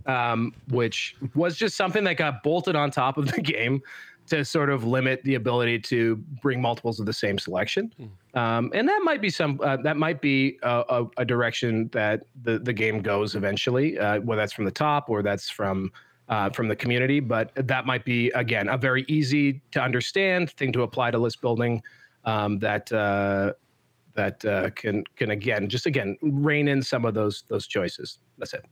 um, which was just something that got bolted on top of the [LAUGHS] game to sort of limit the ability to bring multiples of the same selection. Hmm. Um, and that might be some uh, that might be a, a, a, direction that the, the game goes eventually, uh, whether that's from the top or that's from uh, from the community. But that might be again a very easy to understand thing to apply to list building um, that uh, that uh, can can again just again rein in some of those those choices. That's it.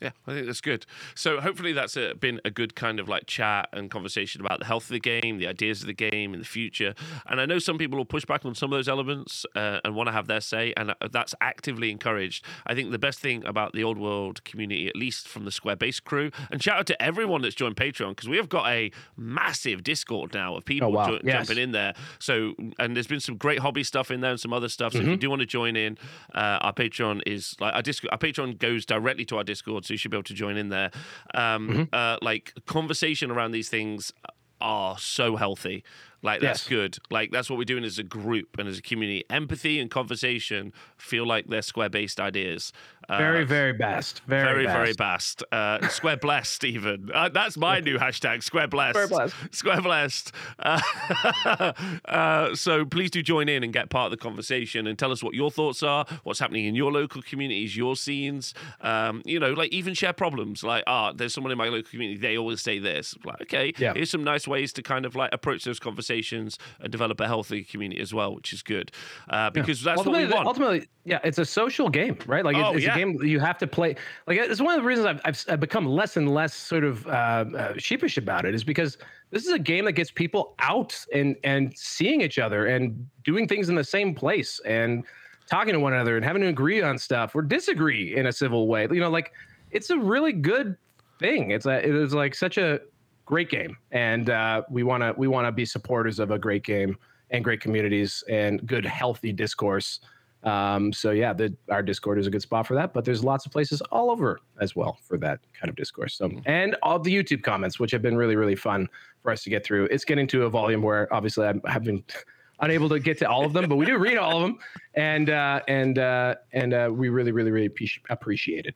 Yeah, I think that's good. So hopefully that's a, been a good kind of like chat and conversation about the health of the game, the ideas of the game in the future. And I know some people will push back on some of those elements uh, and want to have their say, and uh, that's actively encouraged. I think the best thing about the old world community, at least from the Square Base crew, and shout out to everyone that's joined Patreon because we have got a massive Discord now of people Oh, wow. Yes. jumping in there. So and there's been some great hobby stuff in there and some other stuff. So if you Mm-hmm. do want to join in, uh, our Patreon is like our Discord. Our Patreon goes directly to our Discord, so you should be able to join in there. Um, Mm-hmm. uh, like conversation around these things are so healthy. Like that's Yes. good. Like that's what we're doing as a group and as a community. Empathy and conversation feel like they're square based ideas. Uh, Very very best. Very very, best. very best. Uh, square blessed, even. Uh, that's my new hashtag, square blessed. Square blessed. Square blessed. Uh, [LAUGHS] uh, so please do join in and get part of the conversation and tell us what your thoughts are, what's happening in your local communities, your scenes. Um, you know, like even share problems. Like, ah, there's someone in my local community, they always say this. Like, okay, Yeah. here's some nice ways to kind of like approach those conversations and develop a healthy community as well, which is good. Uh, because that's what ultimately, we want. ultimately, yeah, it's a social game, right? Like Oh, it's, it's yeah. a game you have to play. Like it's one of the reasons I've, I've, I've become less and less sort of uh, uh, sheepish about it is because this is a game that gets people out and and seeing each other and doing things in the same place and talking to one another and having to agree on stuff or disagree in a civil way. You know, like it's a really good thing. It's a it is like such a great game, and uh, we want to we want to be supporters of a great game and great communities and good healthy discourse. Um, so yeah, the, our Discord is a good spot for that, but there's lots of places all over as well for that kind of discourse. So and all the YouTube comments, which have been really really fun for us to get through. It's getting to a volume where obviously I have been [LAUGHS] unable to get to all of them, but we do read all of them, and uh, and uh, and uh, we really really really appreciate it.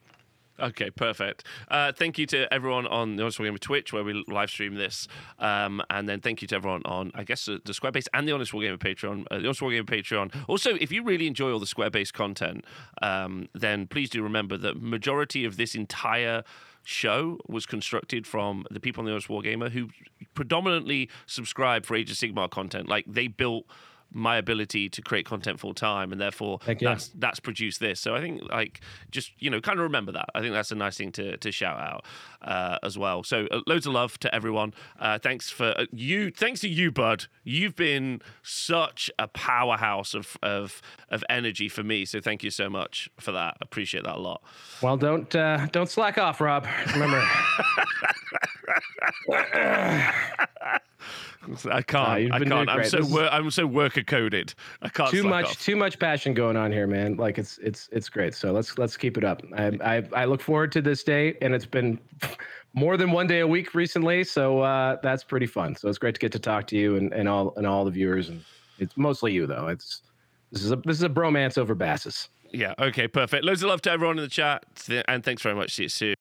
Okay, perfect. Uh, thank you to everyone on the Honest Wargamer Twitch where we live stream this, um, and then thank you to everyone on I guess the, the Squarebase and the Honest Wargamer Patreon. Uh, the Honest Wargamer Patreon. Also, if you really enjoy all the Squarebase content, um, then please do remember that majority of this entire show was constructed from the people on the Honest Wargamer who predominantly subscribe for Age of Sigmar content. Like they built my ability to create content full time and therefore that's that's produced this. So i think like just you know kind of remember that. I think that's a nice thing to to shout out uh, as well. So uh, loads of love to everyone. Uh, thanks for uh, you thanks to you bud. You've been such a powerhouse of of of energy for me. So thank you so much for that. Appreciate that a lot. Well, don't uh, don't slack off, Rob. Remember, [LAUGHS] [LAUGHS] [LAUGHS] i can't i can't i'm so wor- i'm so worker coded i can't too much off. too much passion going on here, man. Like it's it's it's great. So let's let's keep it up. I I, I look forward to this day, and it's been [LAUGHS] more than one day a week recently. So uh, that's pretty fun. So it's great to get to talk to you and, and all and all the viewers. And it's mostly you though. It's this is a this is a bromance over basses. yeah okay perfect loads of love to everyone in the chat and thanks very much see you soon